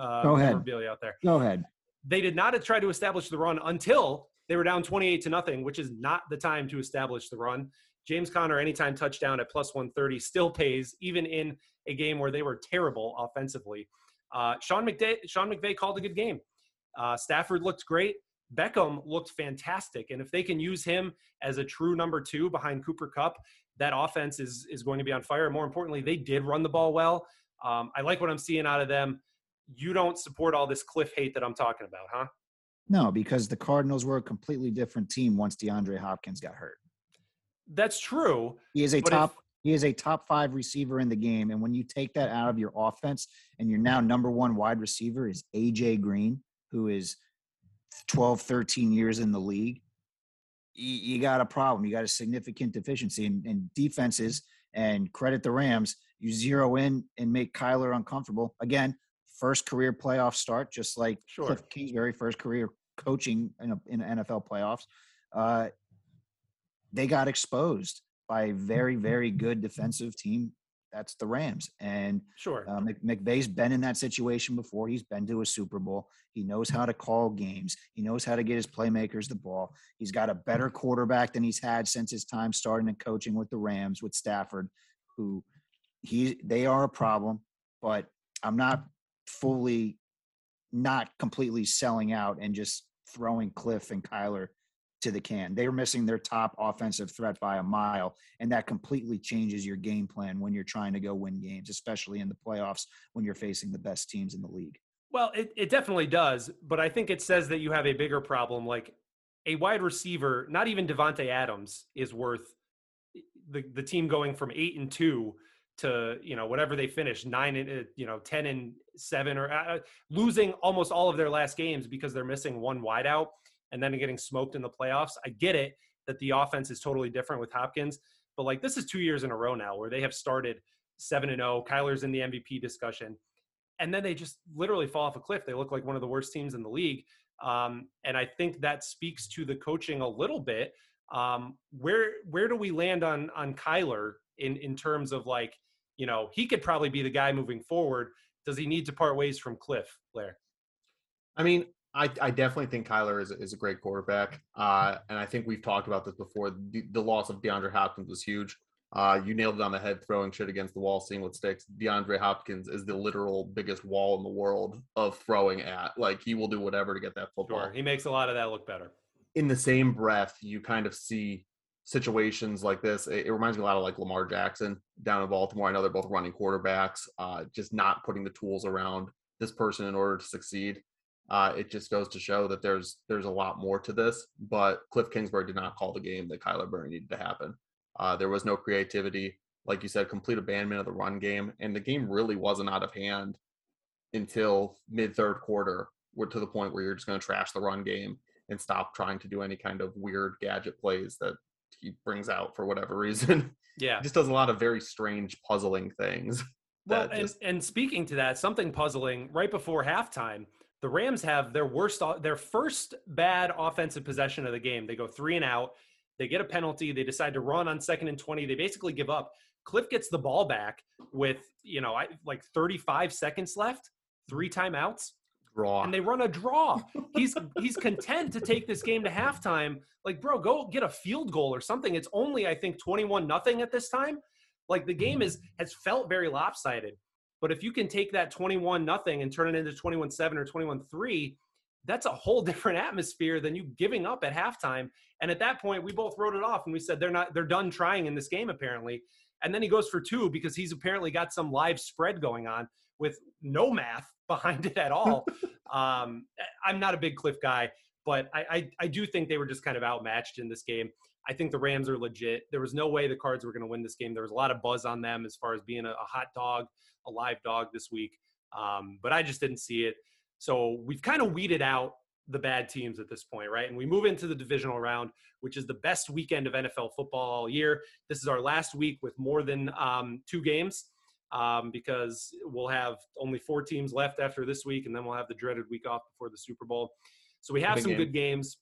uh, Go ahead. out there. Go ahead. They did not try to establish the run until they were down 28 to nothing, which is not the time to establish the run. James Conner, anytime touchdown at plus 130, still pays, even in a game where they were terrible offensively. Uh, Sean McVay, Sean McVay called a good game. Uh, Stafford looked great. Beckham looked fantastic, and if they can use him as a true number two behind Cooper Kupp, that offense is is going to be on fire. More importantly, they did run the ball well. Um, I like what I'm seeing out of them. You don't support all this Cliff hate that I'm talking about, huh? No, because the Cardinals were a completely different team once DeAndre Hopkins got hurt. That's true. He is a top he is a top five receiver in the game. And when you take that out of your offense and your now number one wide receiver is AJ Green, who is 12, 13 years in the league, you, got a problem. You got a significant deficiency in, in defenses and credit the Rams. You zero in and make Kyler uncomfortable. Again, first career playoff start, just like sure. Cliff Kingsbury, first career coaching in, a, in NFL playoffs. Uh, they got exposed by a very, very good defensive team. That's the Rams. And sure, uh, McVay's been in that situation before. He's been to a Super Bowl. He knows how to call games. He knows how to get his playmakers the ball. He's got a better quarterback than he's had since his time starting and coaching with the Rams with Stafford, who he they are a problem. But I'm not fully, not completely selling out and just throwing Cliff and Kyler to the can. They were missing their top offensive threat by a mile, and that completely changes your game plan when you're trying to go win games, especially in the playoffs when you're facing the best teams in the league. Well, it, it definitely does, but I think it says that you have a bigger problem. Like a wide receiver, not even Davante Adams is worth the the team going from eight and two to you know whatever they finish nine and uh, you know ten and seven or uh, losing almost all of their last games because they're missing one wideout and then getting smoked in the playoffs. I get it that the offense is totally different with Hopkins, but like this is two years in a row now where they have started seven and zero. Oh. Kyler's in the MVP discussion. and then they just literally fall off a cliff. They look like one of the worst teams in the league. Um, and I think that speaks to the coaching a little bit. Um, where where do we land on on Kyler in in terms of like you know he could probably be the guy moving forward. Does he need to part ways from Cliff, Blair? I mean, I, I definitely think Kyler is, is a great quarterback. Uh, and I think we've talked about this before. The, the loss of DeAndre Hopkins was huge. Uh, you nailed it on the head, throwing shit against the wall, seeing what sticks. DeAndre Hopkins is the literal biggest wall in the world of throwing at. Like he will do whatever to get that football. Sure. He makes a lot of that look better. In the same breath, you kind of see situations like this. It, it reminds me a lot of like Lamar Jackson down in Baltimore. I know they're both running quarterbacks, uh, just not putting the tools around this person in order to succeed. Uh, it just goes to show that there's there's a lot more to this. But Cliff Kingsbury did not call the game that Kyler Murray needed to happen. Uh, there was no creativity, like you said, complete abandonment of the run game, and the game really wasn't out of hand until mid third quarter, to the point where you're just going to trash the run game and stop trying to do any kind of weird gadget plays that he brings out for whatever reason. Yeah, he just does a lot of very strange, puzzling things. Well, and, just... and speaking to that, something puzzling right before halftime the Rams have their worst, their first bad offensive possession of the game. They go three and out. They get a penalty. They decide to run on second and 20. They basically give up. Cliff gets the ball back with, you know, like 35 seconds left, three mm-hmm. timeouts. Draw. And they run a draw. He's he's content to take this game to halftime. Like, bro, go get a field goal or something. It's only, I think, 21 nothing at this time. Like the game mm-hmm. is has felt very lopsided. But if you can take that 21 nothing and turn it into 21 7 or 21 3, that's a whole different atmosphere than you giving up at halftime. And at that point, we both wrote it off and we said they're not they're done trying in this game apparently. And then he goes for two because he's apparently got some live spread going on with no math behind it at all. um, I'm not a big Cliff guy, but I, I, I do think they were just kind of outmatched in this game. I think the Rams are legit. There was no way the Cards were going to win this game. There was a lot of buzz on them as far as being a, a hot dog, a live dog this week, um, but I just didn't see it. So we've kind of weeded out the bad teams at this point, right? And we move into the divisional round, which is the best weekend of NFL football all year. This is our last week with more than um, two games um, because we'll have only four teams left after this week, and then we'll have the dreaded week off before the Super Bowl. So we have some game. good games.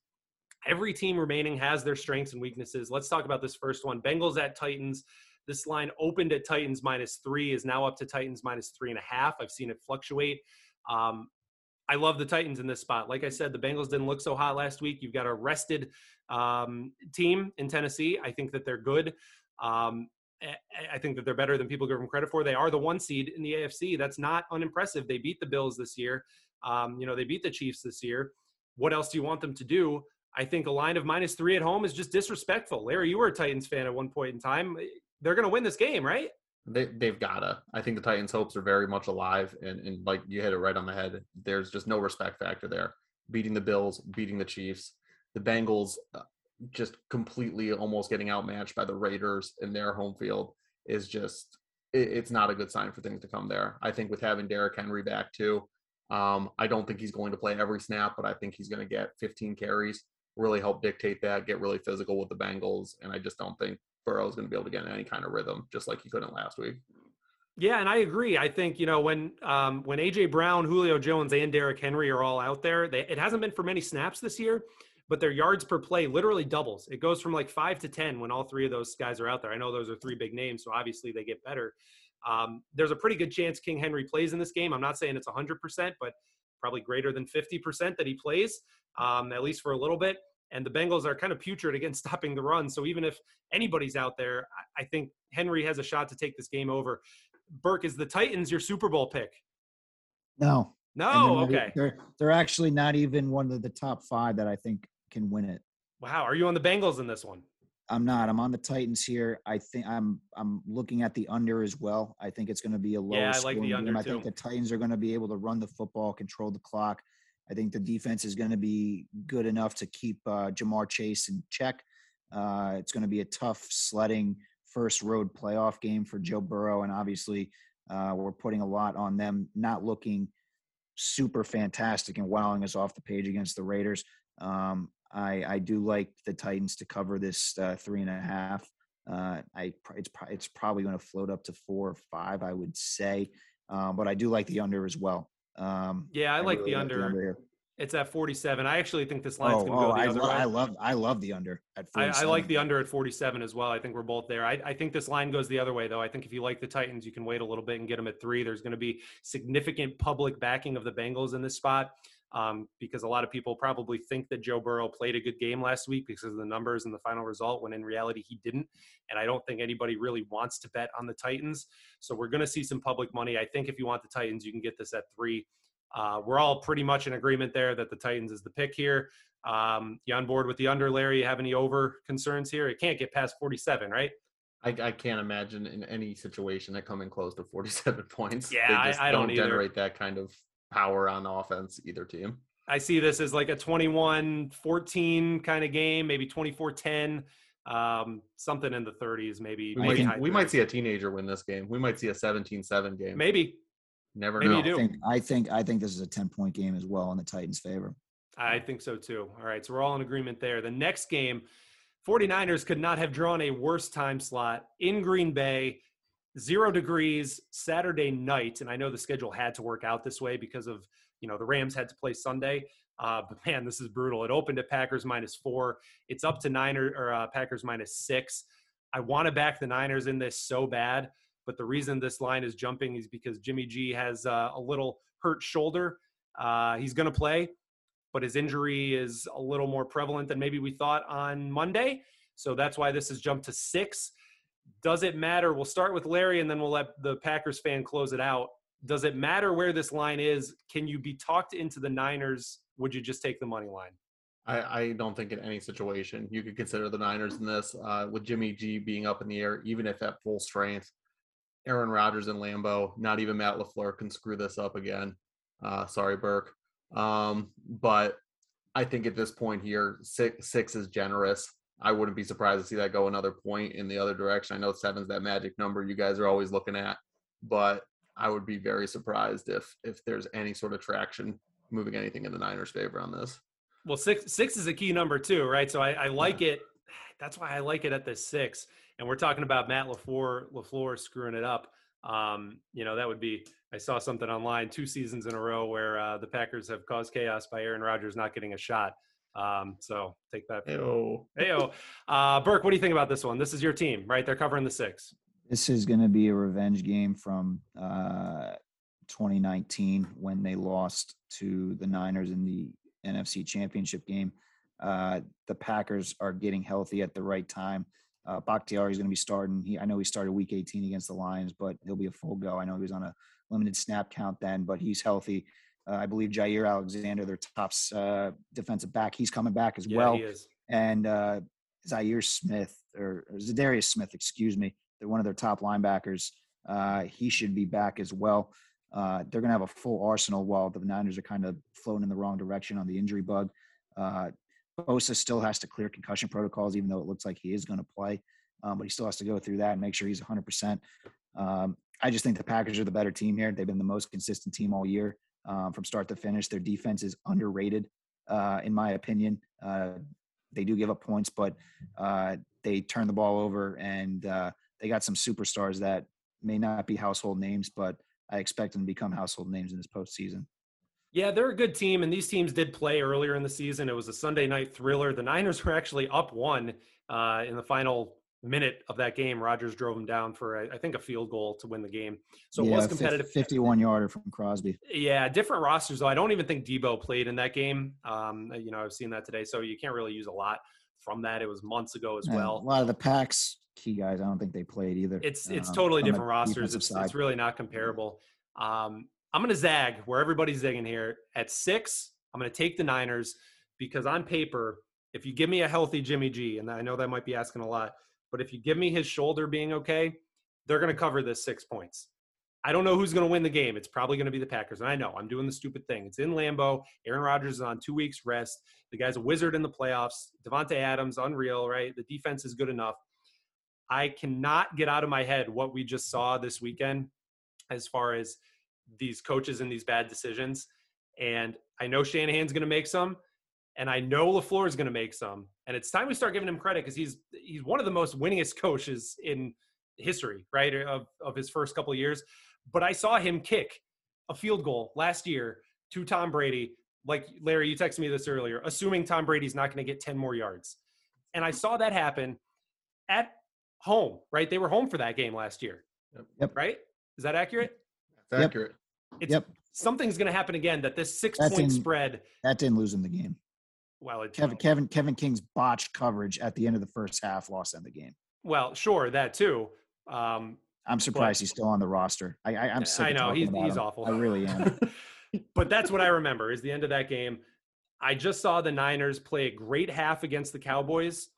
Every team remaining has their strengths and weaknesses. Let's talk about this first one Bengals at Titans. This line opened at Titans minus three, is now up to Titans minus three and a half. I've seen it fluctuate. Um, I love the Titans in this spot. Like I said, the Bengals didn't look so hot last week. You've got a rested um, team in Tennessee. I think that they're good. Um, I think that they're better than people give them credit for. They are the one seed in the AFC. That's not unimpressive. They beat the Bills this year. Um, you know, they beat the Chiefs this year. What else do you want them to do? I think a line of minus three at home is just disrespectful. Larry, you were a Titans fan at one point in time. They're going to win this game, right? They, they've gotta. I think the Titans' hopes are very much alive, and, and like you hit it right on the head. There's just no respect factor there. Beating the Bills, beating the Chiefs, the Bengals, uh, just completely almost getting outmatched by the Raiders in their home field is just it, it's not a good sign for things to come there. I think with having Derrick Henry back too, um, I don't think he's going to play every snap, but I think he's going to get 15 carries really help dictate that, get really physical with the Bengals. And I just don't think Burrow is going to be able to get any kind of rhythm, just like he couldn't last week. Yeah, and I agree. I think you know when um, when AJ Brown, Julio Jones, and Derrick Henry are all out there, they, it hasn't been for many snaps this year, but their yards per play literally doubles. It goes from like five to ten when all three of those guys are out there. I know those are three big names, so obviously they get better. Um, there's a pretty good chance King Henry plays in this game. I'm not saying it's 100%, but probably greater than 50% that he plays, um, at least for a little bit and the Bengals are kind of putrid against stopping the run. So even if anybody's out there, I think Henry has a shot to take this game over. Burke, is the Titans your Super Bowl pick? No. No, they're okay. They're they're actually not even one of the top five that I think can win it. Wow, are you on the Bengals in this one? I'm not. I'm on the Titans here. I think I'm I'm looking at the under as well. I think it's going to be a low. Yeah, I like the under. I think the Titans are going to be able to run the football, control the clock. I think the defense is going to be good enough to keep uh, Ja'Marr Chase in check. Uh, it's going to be a tough sledding first road playoff game for Joe Burrow, and obviously uh, we're putting a lot on them not looking super fantastic and wowing us off the page against the Raiders. Um, I, I, do like the Titans to cover this uh, three and a half. Uh, I it's it's probably going to float up to four or five, I would say. um, but I do like the under as well. Um, yeah, I, I like really the under. The under it's at 47. I actually think this line's oh, going to go oh, the I other lo- way. I love, I love the under at I, I, like the under at 47 as well. I think we're both there. I, I, think this line goes the other way, though. I think if you like the Titans, you can wait a little bit and get them at three. There's going to be significant public backing of the Bengals in this spot um, because a lot of people probably think that Joe Burrow played a good game last week because of the numbers and the final result, when in reality he didn't. And I don't think anybody really wants to bet on the Titans. So we're going to see some public money. I think if you want the Titans, you can get this at three. Uh, we're all pretty much in agreement there that the Titans is the pick here. Um, you on board with the under, Larry? You have any over concerns here? It can't get past 47, right? I, I can't imagine in any situation that coming close to 47 points. Yeah, I, I, don't, don't generate that kind of power on offense, either team. I see this as like a 21 14 kind of game, maybe 24 10, um, something in the 30s, maybe. We, might, we might see a teenager win this game. We might see a 17 7 game. Maybe. Never maybe know. You do. I think, I think I think this is a 10 point game as well in the Titans' favor. I think so too. All right. So we're all in agreement there. The next game, 49ers could not have drawn a worse time slot in Green Bay zero degrees Saturday night, and I know the schedule had to work out this way because of you know the Rams had to play Sunday. Uh, but man, this is brutal. It opened at Packers minus four. It's up to Niner or uh, Packers minus six. I want to back the Niners in this so bad, but the reason this line is jumping is because Jimmy G has uh, a little hurt shoulder. Uh, he's going to play, but his injury is a little more prevalent than maybe we thought on Monday. So that's why this has jumped to six. Does it matter? We'll start with Larry and then we'll let the Packers fan close it out. Does it matter where this line is? Can you be talked into the Niners? Would you just take the money line? I, I don't think in any situation you could consider the Niners in this uh, with Jimmy G being up in the air, even if at full strength. Aaron Rodgers and Lambeau, not even Matt LaFleur can screw this up again. Uh, sorry, Burke. Um, but I think at this point here, six, six is generous. I wouldn't be surprised to see that go another point in the other direction. I know seven's that magic number you guys are always looking at, but I would be very surprised if if there's any sort of traction moving anything in the Niners' favor on this. Well, six six is a key number too, right? So I, I like yeah. it. That's why I like it at the six. And we're talking about Matt LaFleur LaFleur screwing it up. Um, you know, that would be. I saw something online two seasons in a row where uh, the Packers have caused chaos by Aaron Rodgers not getting a shot. Um, so take that. Heyo. Heyo. Uh, Burke, what do you think about this one? This is your team, right? They're covering the six. This is going to be a revenge game from uh, 2019 when they lost to the Niners in the NFC Championship game. Uh, the Packers are getting healthy at the right time. Uh, Bakhtiari is going to be starting. He, I know he started Week 18 against the Lions, but he'll be a full go. I know he was on a limited snap count then, but he's healthy. Uh, I believe Jaire Alexander, their top uh, defensive back, he's coming back as yeah, well. And uh, Zaire Smith or, or Za'Darius Smith, excuse me, they're one of their top linebackers. Uh, he should be back as well. Uh, they're going to have a full arsenal while the Niners are kind of floating in the wrong direction on the injury bug. Uh, Bosa still has to clear concussion protocols, even though it looks like he is going to play. Um, but he still has to go through that and make sure he's 100%. Um, I just think the Packers are the better team here. They've been the most consistent team all year um, from start to finish. Their defense is underrated, uh, in my opinion. Uh, they do give up points, but uh, they turn the ball over, and uh, they got some superstars that may not be household names, but I expect them to become household names in this postseason. Yeah, they're a good team, and these teams did play earlier in the season. It was a Sunday night thriller. The Niners were actually up one uh, in the final minute of that game, Rodgers drove him down for I think a field goal to win the game. So yeah, it was competitive. Fifty-one yarder from Crosby. Yeah, different rosters though. I don't even think Deebo played in that game. Um, you know, I've seen that today, so you can't really use a lot from that. It was months ago as well. A lot of the packs key guys, I don't think they played either. It's it's um, totally different rosters. It's, it's really not comparable. Um, I'm going to zag where everybody's zigging here at six. I'm going to take the Niners because on paper, if you give me a healthy Jimmy G, and I know that might be asking a lot, but if you give me his shoulder being okay, they're going to cover this six points. I don't know who's going to win the game. It's probably going to be the Packers. And I know I'm doing the stupid thing. It's in Lambeau. Aaron Rodgers is on two weeks rest. The guy's a wizard in the playoffs. Davante Adams, unreal, right? The defense is good enough. I cannot get out of my head what we just saw this weekend as far as these coaches and these bad decisions. And I know Shanahan's going to make some, and I know LaFleur is going to make some. And it's time we start giving him credit because he's he's one of the most winningest coaches in history, right, of, of his first couple of years. but I saw him kick a field goal last year to Tom Brady. Like Larry, you texted me this earlier, assuming Tom Brady's not going to get 10 more yards. And I saw that happen at home, right? They were home for that game last year. Yep. Right? Is that accurate? That's Yep. accurate. It's, Yep. Something's going to happen again that this six That's point in- spread, That didn't lose him the game. Well, it, Kevin Kevin Kevin King's botched coverage at the end of the first half lost them the game. well, sure, that too. Um, I'm surprised he's still on the roster. I, I I'm sick. I know he's, he's awful. I really am. but that's what I remember is the end of that game. I just saw the Niners play a great half against the Cowboys,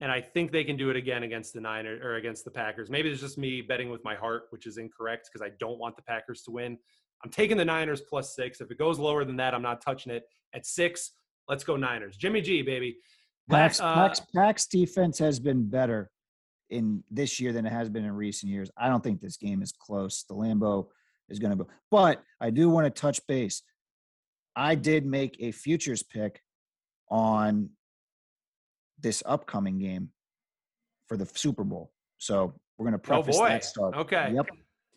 and I think they can do it again against the Niners or against the Packers. Maybe it's just me betting with my heart, which is incorrect because I don't want the Packers to win. I'm taking the Niners plus six. If it goes lower than that, I'm not touching it. At six, let's go Niners. Jimmy G, baby. Pack's, Uh, Pack's, Pack's defense has been better in this year than it has been in recent years. I don't think this game is close. The Lambeau is going to go, but I do want to touch base. I did make a futures pick on this upcoming game for the Super Bowl. So we're going to Oh preface boy. that start. Okay. Yep.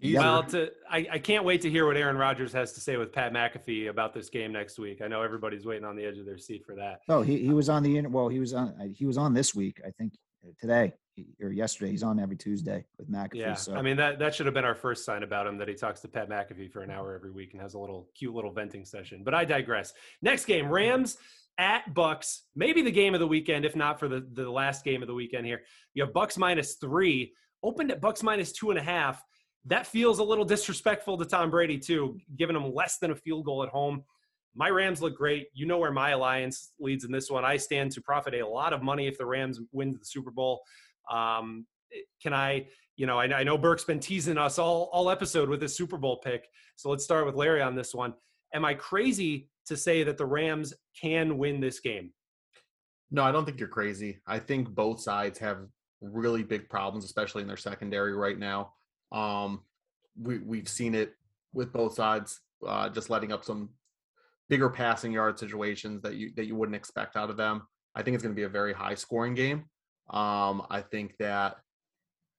Well, to, I, I can't wait to hear what Aaron Rodgers has to say with Pat McAfee about this game next week. I know everybody's waiting on the edge of their seat for that. Oh, he, he was on the well. He was on uh, he was on this week. I think uh, today or yesterday. He's on every Tuesday with McAfee. Yeah, so I mean that that should have been our first sign about him that he talks to Pat McAfee for an hour every week and has a little cute little venting session. But I digress. Next game, Rams at Bucks, maybe the game of the weekend, if not for the the last game of the weekend here. You have Bucks minus three, opened at Bucks minus two and a half. That feels a little disrespectful to Tom Brady too, giving him less than a field goal at home. My Rams look great. You know where my alliance leads in this one. I stand to profit a lot of money if the Rams win the Super Bowl. Um, can I, you know, I, I know Burke's been teasing us all all episode with his Super Bowl pick. So let's start with Larry on this one. Am I crazy to say that the Rams can win this game? No, I don't think you're crazy. I think both sides have really big problems, especially in their secondary right now. Um, we we've seen it with both sides, uh, just letting up some bigger passing yard situations that you that you wouldn't expect out of them. I think it's going to be a very high scoring game. Um, I think that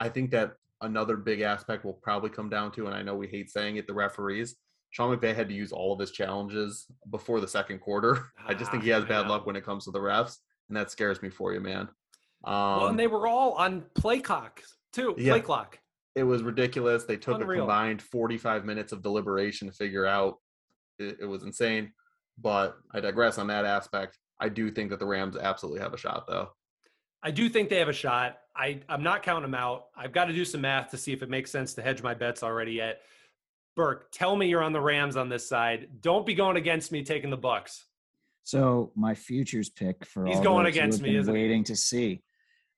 I think that another big aspect will probably come down to, and I know we hate saying it, the referees. Sean McVay had to use all of his challenges before the second quarter. I just think he Ah, has bad luck when it comes to the refs, and that scares me for you, man. Um, well, and they were all on play clock too. Yeah. Play clock. It was ridiculous. They took Unreal. a combined 45 minutes of deliberation to figure out. It, it was insane. But I digress on that aspect. I do think that the Rams absolutely have a shot, though. I do think they have a shot. I, I'm not counting them out. I've got to do some math to see if it makes sense to hedge my bets already yet. Burke, tell me you're on the Rams on this side. Don't be going against me taking the Bucks. So my futures pick for He's all going against me, been isn't he? waiting to see.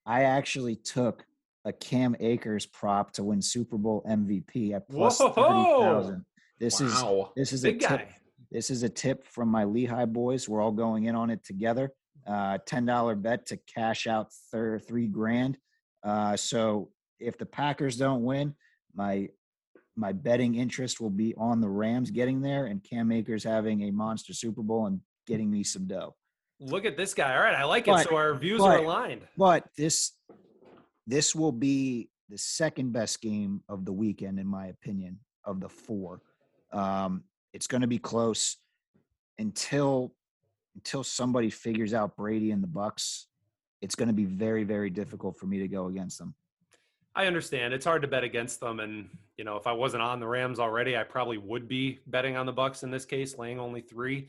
I actually took a Cam Akers prop to win Super Bowl MVP at plus thirty thousand. This is this is Big a tip. guy. This is a tip from my Lehigh boys. We're all going in on it together. Uh, Ten dollar bet to cash out thir- three grand. Uh, so if the Packers don't win, my my betting interest will be on the Rams getting there and Cam Akers having a monster Super Bowl and getting me some dough. Look at this guy. All right, I like it. But- so our views are aligned. But this this will be the second best game of the weekend, in my opinion, of the four. Um, it's going to be close until until somebody figures out Brady and the Bucks. It's going to be very very difficult for me to go against them. I understand. It's hard to bet against them, and you know, if I wasn't on the Rams already, I probably would be betting on the Bucks in this case, laying only three.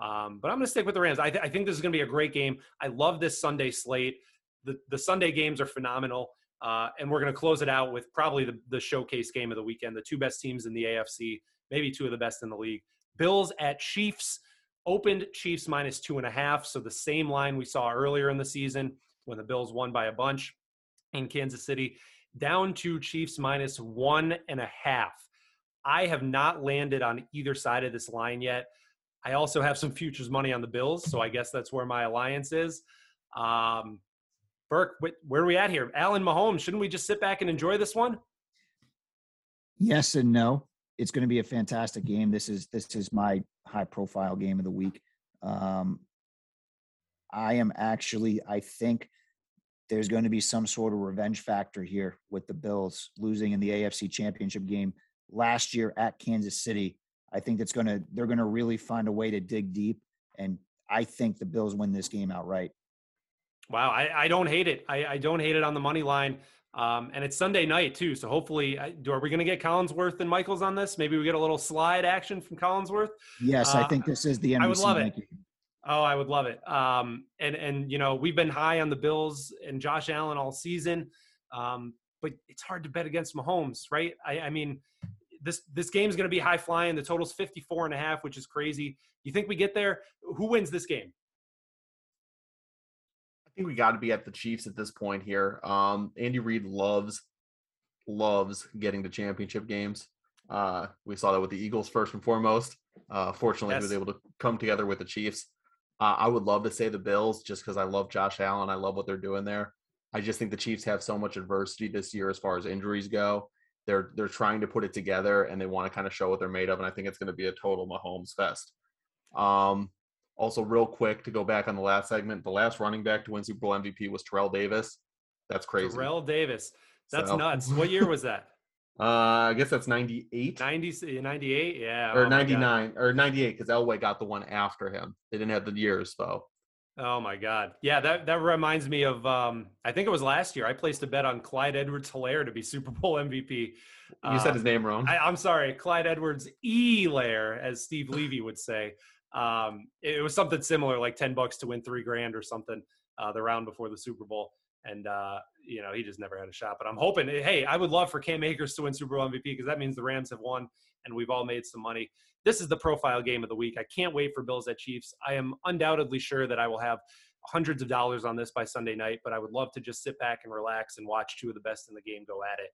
Um, but I'm going to stick with the Rams. I, th- I think this is going to be a great game. I love this Sunday slate. The the Sunday games are phenomenal, uh, and we're going to close it out with probably the, the showcase game of the weekend. The two best teams in the AFC, maybe two of the best in the league. Bills at Chiefs. Opened Chiefs minus two and a half, so the same line we saw earlier in the season when the Bills won by a bunch in Kansas City down to Chiefs minus one and a half. I have not landed on either side of this line yet. I also have some futures money on the Bills, so I guess that's where my alliance is. Um, Burke, wh- where are we at here? Allen Mahomes, shouldn't we just sit back and enjoy this one? Yes and no. It's going to be a fantastic game. This is this is my high profile game of the week. Um, I am actually, I think there's going to be some sort of revenge factor here with the Bills losing in the AFC Championship game last year at Kansas City. I think that's going to they're going to really find a way to dig deep, and I think the Bills win this game outright. Wow, I, I don't hate it. I, I don't hate it on the money line. Um, and it's Sunday night too, so hopefully, are we going to get Collinsworth and Michaels on this? Maybe we get a little slide action from Collinsworth. Yes, uh, I think this is the NBC I would love it. Oh, I would love it. Um, and and you know we've been high on the Bills and Josh Allen all season, um, but it's hard to bet against Mahomes, right? I, I mean, this this game is going to be high flying. The total's 54 and a half, which is crazy. You think we get there? Who wins this game? I think we got to be at the Chiefs at this point here. Um, Andy Reid loves loves getting to championship games. Uh, we saw that with the Eagles first and foremost. Uh, fortunately, yes. he was able to come together with the Chiefs. Uh, I would love to say the Bills just because I love Josh Allen. I love what they're doing there. I just think the Chiefs have so much adversity this year as far as injuries go. They're they're trying to put it together and they want to kind of show what they're made of. And I think it's going to be a total Mahomes fest. Um, also, real quick to go back on the last segment, the last running back to win Super Bowl MVP was Terrell Davis. That's crazy. Terrell Davis. That's so. nuts. What year was that? Uh, I guess that's 98. 90, 98, yeah. Or oh 99, or 98, because Elway got the one after him. They didn't have the years, though. Oh my God. Yeah, that, that reminds me of um, I think it was last year. I placed a bet on Clyde Edwards Helaire to be Super Bowl MVP. You said his name wrong. I, am sorry, Clyde Edwards Elaire, as Steve Levy would say. Um, it was something similar, like 10 bucks to win three grand or something uh, the round before the Super Bowl and uh, you know he just never had a shot. But I'm hoping. Hey, I would love for Cam Akers to win Super Bowl MVP because that means the Rams have won and we've all made some money. This is the profile game of the week. I can't wait for Bills at Chiefs. I am undoubtedly sure that I will have hundreds of dollars on this by Sunday night, but I would love to just sit back and relax and watch two of the best in the game go at it.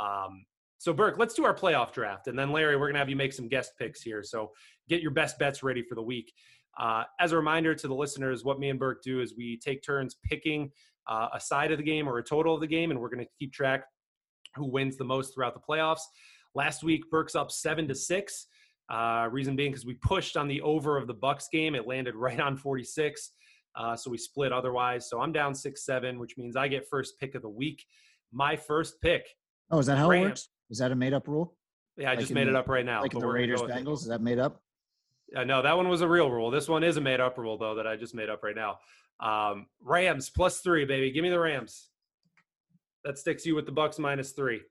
Um, so, Burke, let's do our playoff draft. And then, Larry, we're going to have you make some guest picks here. So, get your best bets ready for the week. Uh, as a reminder to the listeners, what me and Burke do is we take turns picking uh, a side of the game or a total of the game, and we're going to keep track who wins the most throughout the playoffs. Last week, Burke's up seven to six. Uh, reason being because we pushed on the over of the Bucks game, it landed right on 46. Uh, so we split otherwise. So I'm down six seven, which means I get first pick of the week. My first pick. Oh, is that how it works? Is that a made up rule? Yeah, I like just made the, it up right now. Like the Raiders Bengals, is that made up? Uh, no, that one was a real rule. This one is a made up rule though that I just made up right now. Um, Rams plus three, baby. Give me the Rams. That sticks you with the Bucks minus three.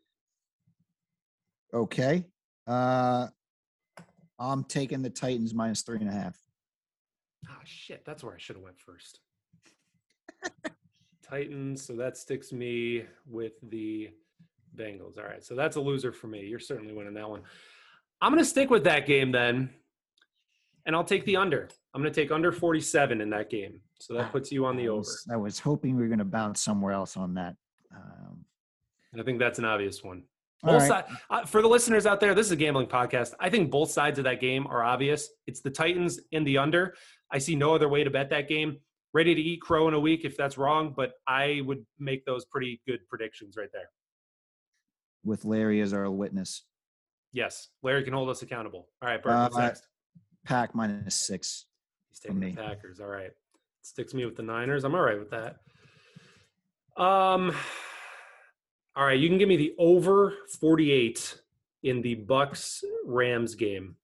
Okay. Uh, I'm taking the Titans minus three and a half. Ah, oh, shit. That's where I should have went first. Titans. So that sticks me with the Bengals. All right. So that's a loser for me. You're certainly winning that one. I'm going to stick with that game then, and I'll take the under. I'm going to take under 47 in that game. So that puts you on the I was, over. I was hoping we were going to bounce somewhere else on that. Um, I think that's an obvious one. Both right. side, uh, for the listeners out there, this is a gambling podcast. I think both sides of that game are obvious. It's the Titans in the under. I see no other way to bet that game. Ready to eat crow in a week if that's wrong, but I would make those pretty good predictions right there. With Larry as our witness. Yes, Larry can hold us accountable. All right, Bert, uh, next? Pack minus six. He's taking the Packers. All right sticks me with the Niners. I'm all right with that. Um, all right, you can give me the over 48 in the Bucks Rams game.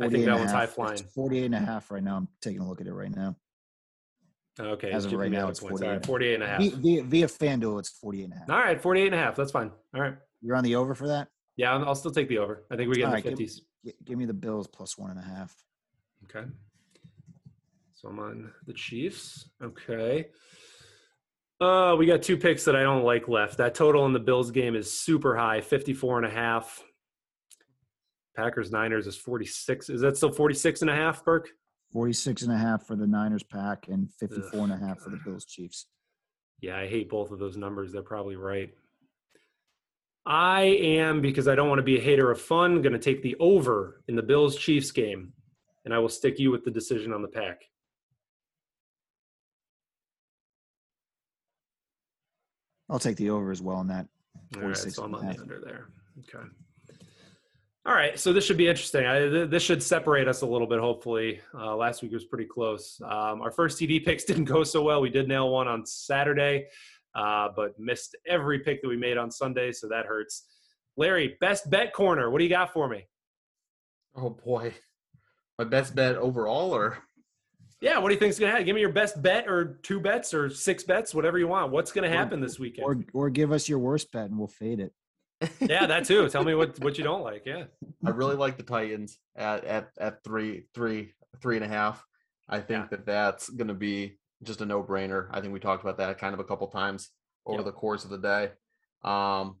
I think that one's high flying. 48 and a half right now. I'm taking a look at it right now. Okay. As of right now, it's 48. Right, 48 and a half. Via, via FanDuel, it's 48 and a half. All right, 48 and a half. That's fine. All right. You're on the over for that? Yeah, I'll still take the over. I think we get in the 50s. Give, give me the Bills plus one and a half. Okay. So I'm on the Chiefs. Okay. Uh, we got two picks that I don't like left. That total in the Bills game is super high, 54 and a half. Packers Niners is 46. Is that still 46 and a half, Burke? 46 and a half for the Niners pack and 54 Ugh, and a half for the Bills Chiefs. Yeah, I hate both of those numbers. They're probably right. I am, because I don't want to be a hater of fun, going to take the over in the Bills Chiefs game, and I will stick you with the decision on the pack. I'll take the over as well on that. All right, so I'm on the under there. Okay. All right, so this should be interesting. I, this should separate us a little bit, hopefully. Uh, last week was pretty close. Um, our first TV picks didn't go so well. We did nail one on Saturday, uh, but missed every pick that we made on Sunday, so that hurts. Larry, best bet corner. What do you got for me? Oh boy, my best bet overall, or yeah, what do you think's gonna happen? Give me your best bet, or two bets, or six bets, whatever you want. What's gonna happen or, this weekend? Or or give us your worst bet and we'll fade it. Yeah, that too. Tell me what what you don't like. Yeah, I really like the Titans at at at three three three and a half. I think yeah. that that's gonna be just a no brainer. I think we talked about that kind of a couple times over yep. the course of the day. Um,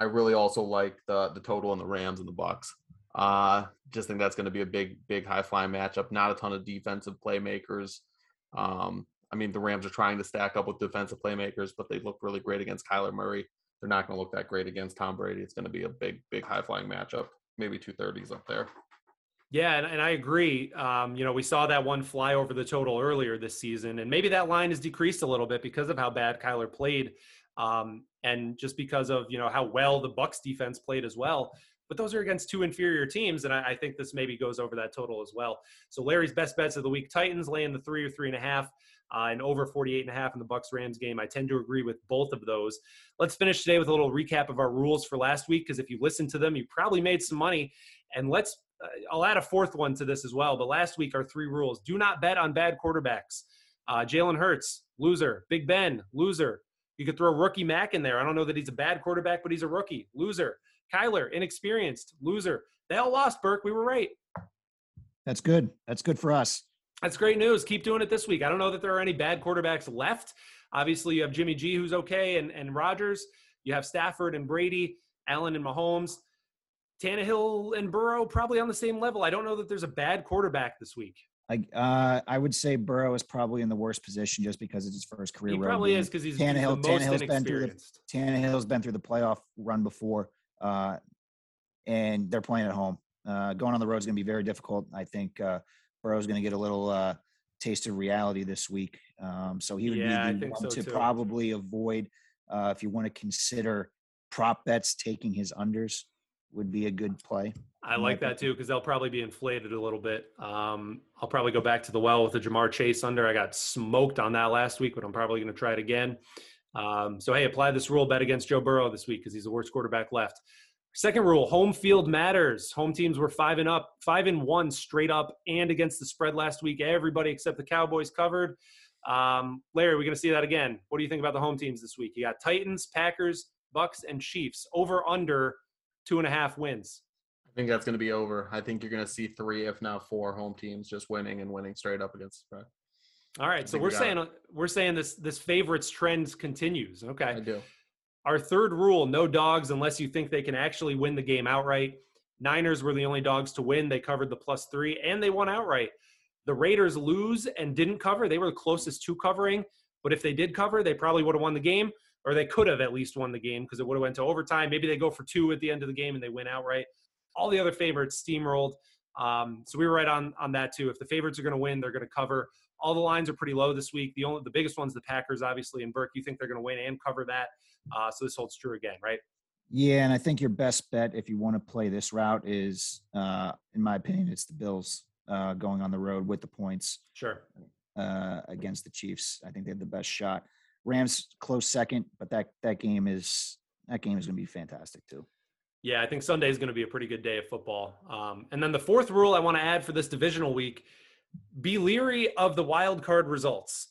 I really also like the the total in the Rams and the Bucks. Uh, just think that's going to be a big, big high flying matchup. Not a ton of defensive playmakers. Um, I mean, the Rams are trying to stack up with defensive playmakers, but they look really great against Kyler Murray. They're not going to look that great against Tom Brady. It's going to be a big, big high flying matchup. Maybe two thirties up there. Yeah, and, and I agree. Um, you know, we saw that one fly over the total earlier this season, and maybe that line has decreased a little bit because of how bad Kyler played, um, and just because of you know how well the Bucs defense played as well but those are against two inferior teams, and I, I, think this maybe goes over that total as well. So Larry's best bets of the week: Titans laying the three or three and a half, uh, and over 48 and a half in the Bucs Rams game. I tend to agree with both of those. Let's finish today with a little recap of our rules for last week, because if you listened to them, you probably made some money. And let's uh, I'll add a fourth one to this as well. But last week, our three rules: do not bet on bad quarterbacks. Uh, Jalen Hurts, loser. Big Ben, loser. You could throw rookie Mac in there. I don't know that he's a bad quarterback, but he's a rookie, loser. Kyler, inexperienced, loser. They all lost, Burke. We were right. That's good. That's good for us. That's great news. Keep doing it this week. I don't know that there are any bad quarterbacks left. Obviously, you have Jimmy G, who's okay, and, and Rodgers. You have Stafford and Brady, Allen and Mahomes. Tannehill and Burrow probably on the same level. I don't know that there's a bad quarterback this week. I uh, I would say Burrow is probably in the worst position just because it's his first career. He probably game. is because he's Tannehill. He's Tannehill's been through the Tannehill's been through the playoff run before uh, and they're playing at home. Uh, going on the road is going to be very difficult. I think uh, Burrow's going to get a little uh, taste of reality this week. Um, so he would yeah, be the one so to too. probably avoid uh, if you want to consider prop bets. Taking his unders would be a good play. I like that too because they'll probably be inflated a little bit. Um, I'll probably go back to the well with the Ja'Marr Chase under. I got smoked on that last week, but I'm probably going to try it again. Um, so hey, apply this rule bet against Joe Burrow this week because he's the worst quarterback left. Second rule: home field matters. Home teams were five and up, five and one straight up, and against the spread last week. Everybody except the Cowboys covered. Um, Larry, we're going to see that again. What do you think about the home teams this week? You got Titans, Packers, Bucs, and Chiefs over under two and a half wins. I think that's going to be over. I think you're going to see three, if not four, home teams just winning and winning straight up against the spread. All right, so we're saying it. we're saying this this favorites trend continues. Okay, I do. Our third rule: no dogs unless you think they can actually win the game outright. Niners were the only dogs to win. They covered the plus three and they won outright. The Raiders lose and didn't cover. They were the closest to covering, but if they did cover, they probably would have won the game, or they could have at least won the game because it would have went to overtime. Maybe they go for two at the end of the game and they win outright. All the other favorites steamrolled. Um, so we were right on on that too. If the favorites are going to win, they're going to cover. All the lines are pretty low this week. The only the biggest one's the Packers, obviously, and Burke. You think they're going to win and cover that? Uh, so this holds true again, right? Yeah, and I think your best bet if you want to play this route is, uh, in my opinion, it's the Bills uh, going on the road with the points. Sure. Uh, against the Chiefs, I think they have the best shot. Rams close second, but that that game is that game is going to be fantastic too. Yeah, I think Sunday is going to be a pretty good day of football. Um, and then the fourth rule I want to add for this divisional week be leery of the wild card results.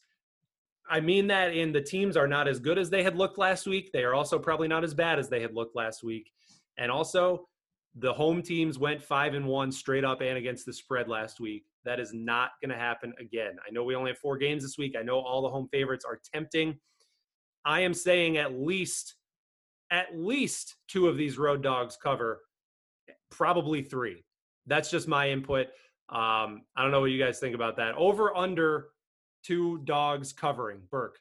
I mean that in the teams are not as good as they had looked last week. They are also probably not as bad as they had looked last week. And also, the home teams went five and one straight up and against the spread last week. That is not going to happen again. I know we only have four games this week. I know all the home favorites are tempting. I am saying at least, at least two of these road dogs cover, probably three. That's just my input. Um, I don't know what you guys think about that. Over under two dogs covering. Burke.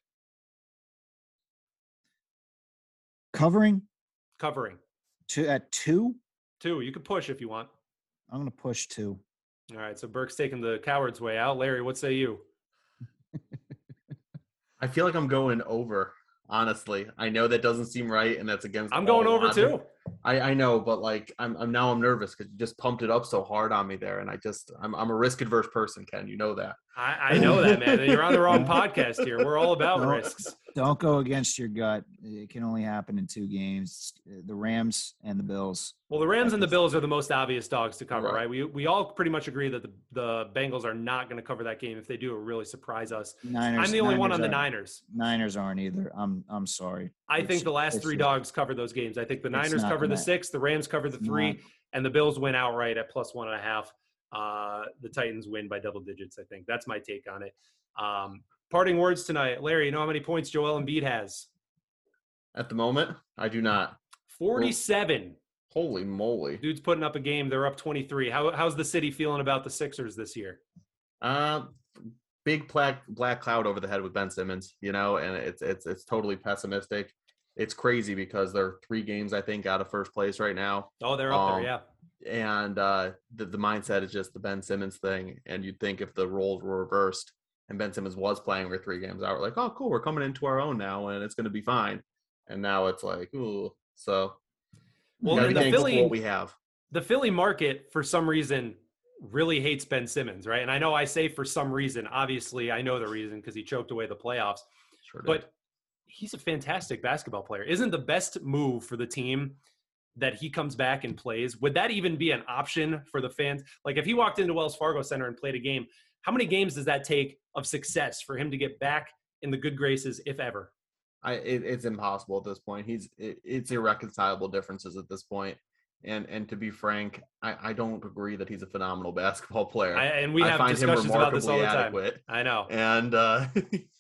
Covering? Covering. Two at two? Two. You can push if you want. I'm gonna push two. All right. So Burke's taking the coward's way out. Larry, what say you? I feel like I'm going over. Honestly, I know that doesn't seem right, and that's against. I'm going over too. I, I know, but like I'm, I'm now I'm nervous because you just pumped it up so hard on me there, and I just I'm I'm a risk adverse person, Ken. You know that. I, I know that, man. And you're on the wrong podcast here. We're all about Don't- risks. Don't go against your gut. It can only happen in two games: the Rams and the Bills. Well, the Rams and the Bills are the most obvious dogs to cover, Right. right? We we all pretty much agree that the, the Bengals are not going to cover that game. If they do, it will really surprise us. Niners. I'm the only one on the Niners Niners. aren't- either. I'm I'm sorry. I It's- think the last three dogs cover those games. I think the Niners not cover the gonna- six, the Rams cover the it's three, not. and the Bills win outright at plus one and a half. Uh, the Titans win by double digits. I think that's my take on it. Um, parting words tonight, Larry. You know how many points Joel Embiid has? At the moment, I do not. Forty-seven. Holy moly! Dude's putting up a game. They're up twenty-three. How, how's the city feeling about the Sixers this year? Uh, big black black cloud over the head with Ben Simmons, you know, and it's it's it's totally pessimistic. It's crazy because they're three games, I think, out of first place right now. Oh, they're up Um, there. Yeah. and uh, the, the mindset is just the Ben Simmons thing. And you'd think if the roles were reversed and Ben Simmons was playing for three games out, we're like, oh, cool, we're coming into our own now, and it's going to be fine. And now it's like, ooh, so Well, the Philly, what we have. the Philly market for some reason really hates Ben Simmons, right? And I know I say for some reason. Obviously, I know the reason because he choked away the playoffs. Sure. But he's a fantastic basketball player. Isn't the best move for the team that he comes back and plays? Would that even be an option for the fans? Like if he walked into Wells Fargo Center and played a game, how many games does that take of success for him to get back in the good graces, if ever? I it, it's impossible at this point. He's it, it's irreconcilable differences at this point. And and to be frank, I, I don't agree that he's a phenomenal basketball player. I, and we I have discussions about this all the time. adequate. I know. And uh,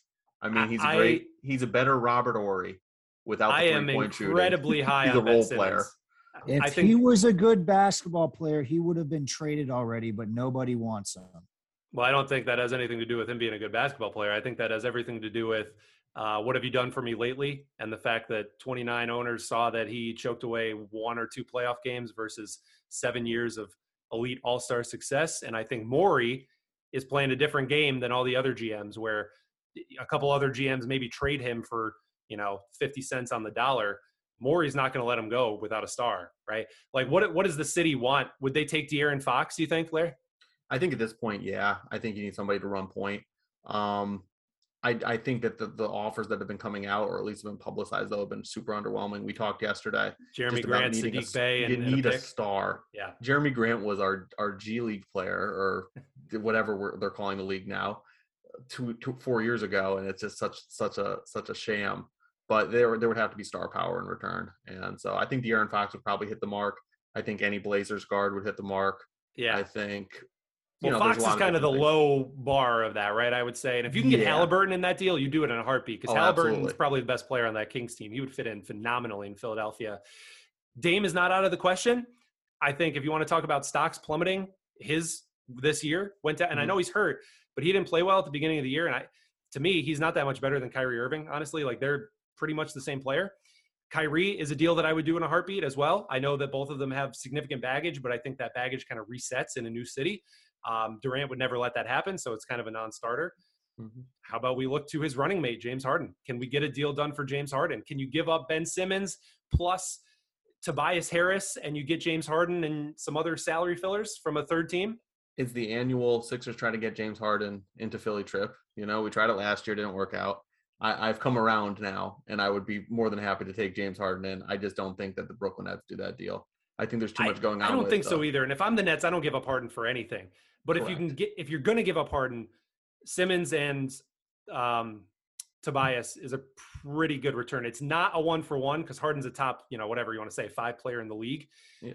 I mean, he's a I- great. He's a better Robert Horry without the I am three point shooting. incredibly high He's on a Ben role Simmons. player. If think he was a good basketball player, he would have been traded already, but nobody wants him. Well, I don't think that has anything to do with him being a good basketball player. I think that has everything to do with uh, what have you done for me lately, and the fact that 29 owners saw that he choked away one or two playoff games versus seven years of elite All Star success. And I think Morey is playing a different game than all the other GMs, where a couple other GMs maybe trade him for you know 50 cents on the dollar. Morey's not going to let him go without a star, right? Like, what what does the city want? Would they take De'Aaron Fox? Do You think, Larry? I think at this point, yeah, I think you need somebody to run point. Um, I, I think that the, the offers that have been coming out, or at least have been publicized, though, have been super underwhelming. We talked yesterday. Jerami Grant, a Sadiq Bey, and, you and need a a star. Yeah. Jerami Grant was our our G League player, or whatever we're, they're calling the league now, two, two four years ago, and it's just such such a such a sham. But there there would have to be star power in return, and so I think De'Aaron Fox would probably hit the mark. I think any Blazers guard would hit the mark. Yeah. I think. You well, know, Fox is kind of the things. low bar of that, right? I would say. And if you can get Yeah. Halliburton in that deal, you do it in a heartbeat because Oh, Halliburton's absolutely. probably the best player on that Kings team. He would fit in phenomenally in Philadelphia. Dame is not out of the question. I think if you want to talk about stocks plummeting, his this year went down, and I Mhm. know he's hurt, but he didn't play well at the beginning of the year. And I, to me, he's not that much better than Kyrie Irving. Honestly, like they're pretty much the same player. Kyrie is a deal that I would do in a heartbeat as well. I know that both of them have significant baggage, but I think that baggage kind of resets in a new city. Um, Durant would never let that happen, so it's kind of a non-starter. Mhm. How about we look to his running mate, James Harden? Can we get a deal done for James Harden? Can you give up Ben Simmons plus Tobias Harris and you get James Harden and some other salary fillers from a third team? Is the annual Sixers try to get James Harden into Philly trip? You know, we tried it last year, didn't work out. I, I've come around now, and I would be more than happy to take James Harden in. I just don't think that the Brooklyn Nets do that deal. I think there's too much going on. I don't think so uh, either. And if I'm the Nets, I don't give up Harden for anything. But if you can get, if you're going to give up Harden, Simmons and um, Tobias is a pretty good return. It's not a one for one because Harden's a top, you know, whatever you want to say, five player in the league. Yeah.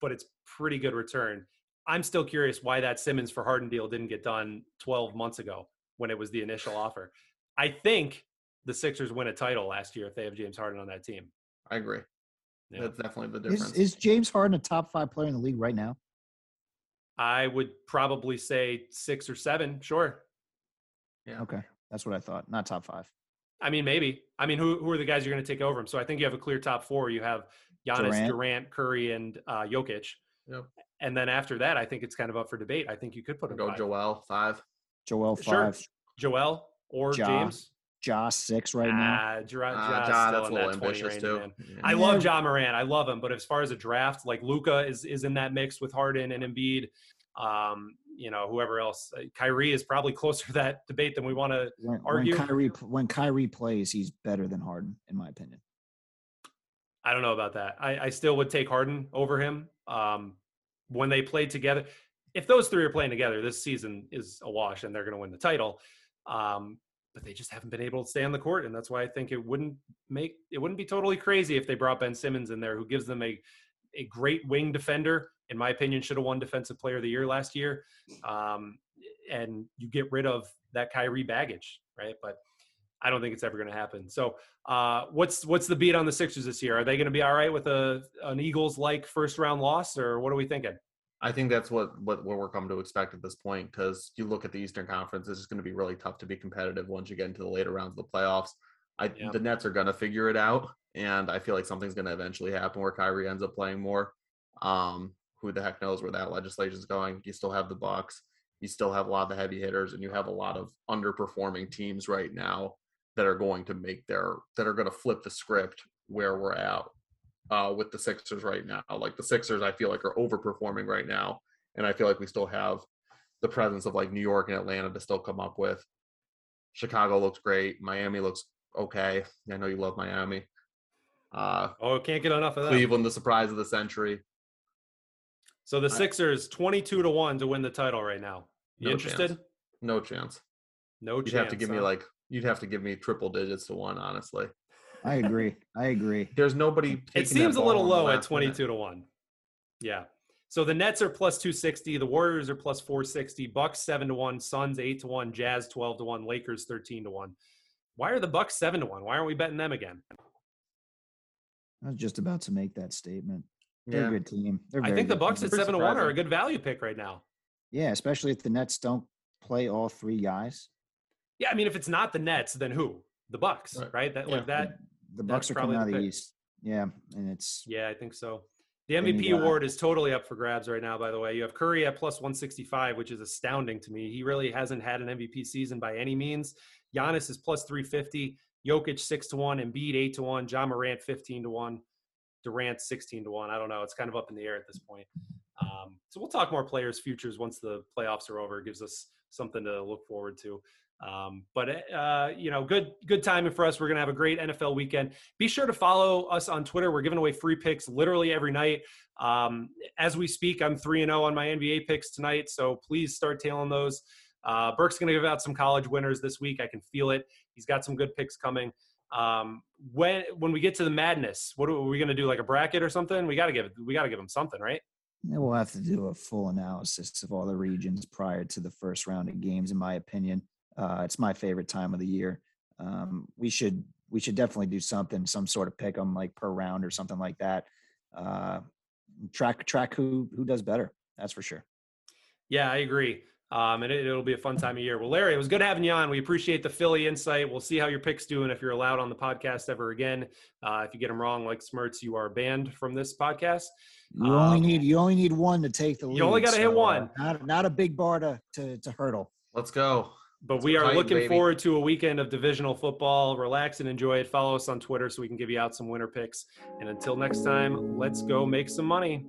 But it's pretty good return. I'm still curious why that Simmons for Harden deal didn't get done 12 months ago when it was the initial offer. I think the Sixers win a title last year if they have James Harden on that team. I agree. Yeah. That's definitely the Is, difference. is James Harden a top five player in the league right now? I would probably say six or seven. Sure. yeah. Okay, that's what I thought. Not top five. I mean, maybe. I mean, who who are the guys you're going to take over him? So I think you have a clear top four. You have Giannis, Durant, Durant. Curry, and uh, Jokic. Yep. And then after that, I think it's kind of up for debate. I think you could put him Go five. Joel five. Joel five. Sure. five. Joel or Ja. James. Josh six right now. Ah, Ja, Uh, Ja's Ja, that's a little that 20 ambitious range, too. Yeah. I love Ja Morant. I love him. But as far as a draft, like Luka is is in that mix with Harden and Embiid. Um, you know, whoever else. Uh, Kyrie is probably closer to that debate than we want to. When, when argue- Kyrie when Kyrie plays, he's better than Harden, in my opinion. I don't know about that. I, I still would take Harden over him. Um, when they played together, if those three are playing together, this season is a wash, and they're going to win the title. Um, but they just haven't been able to stay on the court, and that's why I think it wouldn't make it wouldn't be totally crazy if they brought Ben Simmons in there, who gives them a a great wing defender. In my opinion, should have won Defensive Player of the Year last year. Um, and you get rid of that Kyrie baggage, right? But I don't think it's ever going to happen. So, uh, what's what's the beat on the Sixers this year? Are they going to be all right with a an Eagles like first round loss, or what are we thinking? I think that's what what, what we're come to expect at this point because you look at the Eastern Conference, it's just going to be really tough to be competitive once you get into the later rounds of the playoffs. I Yeah. the Nets are going to figure it out, and I feel like something's going to eventually happen where Kyrie ends up playing more. Um, who the heck knows where that legislation is going? You still have the Bucks, you still have a lot of the heavy hitters, and you have a lot of underperforming teams right now that are going to make their that are going to flip the script where we're at uh, with the Sixers right now. Like the Sixers, I feel like are overperforming right now, and I feel like we still have the presence of like New York and Atlanta to still come up with. Chicago looks great. Miami looks okay. I know you love Miami. Uh, Oh, can't get enough of that. Cleveland, the surprise of the century. So the Sixers twenty two to one to win the title right now. You interested? No interested? chance. No chance. No You'd chance. have to give me like you'd have to give me triple digits to one. Honestly, I agree. I agree. there's nobody. It seems a little low at last minute. 22 to 1. Yeah. So the Nets are plus 260, the Warriors are plus 460, Bucks 7 to 1, Suns 8 to 1, Jazz 12 to 1, Lakers 13 to 1. Why are the Bucks 7 to 1? Why aren't we betting them again? I was just about to make that statement. They're Yeah. a good team. They're a I very think the Bucks team. at 7 to 1 are a good value pick right now. Yeah, especially if the Nets don't play all three guys. Yeah, I mean if it's not the Nets, then who? The Bucks, right? Right. That Yeah. like that The Bucks are probably coming out the of the pick. East. Yeah, and it's Yeah, I think so. The Then you MVP got- award is totally up for grabs right now, by the way. You have Curry at plus 165, which is astounding to me. He really hasn't had an MVP season by any means. Giannis is plus 350, Jokic 6 to 1, Embiid 8 to 1, Ja Morant 15 to 1, Durant 16 to 1. I don't know. It's kind of up in the air at this point. Um, so we'll talk more players' futures once the playoffs are over. It gives us something to look forward to. Um, but uh, you know, good good timing for us. We're gonna have a great NFL weekend. Be sure to follow us on Twitter. We're giving away free picks literally every night. Um, as we speak, I'm three and zero on my NBA picks tonight, so please start tailing those. Uh, Burke's gonna give out some college winners this week. I can feel it. He's got some good picks coming. Um, when when we get to the madness, what are we gonna do? Like a bracket or something? We gotta give we gotta give him something, right? yeah, we'll have to do a full analysis of all the regions prior to the first round of games. In my opinion, uh, it's my favorite time of the year. Um, we should we should definitely do something, some sort of pick 'em like per round or something like that. Uh, track track who who does better. That's for sure. Yeah, I agree. Um, and it, it'll be a fun time of year. Well, Larry, it was good having you on. We appreciate the Philly insight. We'll see how your picks do, and if you're allowed on the podcast ever again. Uh, if you get them wrong, like Smirts, you are banned from this podcast. You only Um, need you only need one to take the lead. you only gotta hit so, uh, one. not not a big bar to to, to hurdle. Let's go. But It's we are looking baby. forward to a weekend of divisional football. Relax and enjoy it. Follow us on Twitter so we can give you out some winner picks. And until next time, let's go make some money.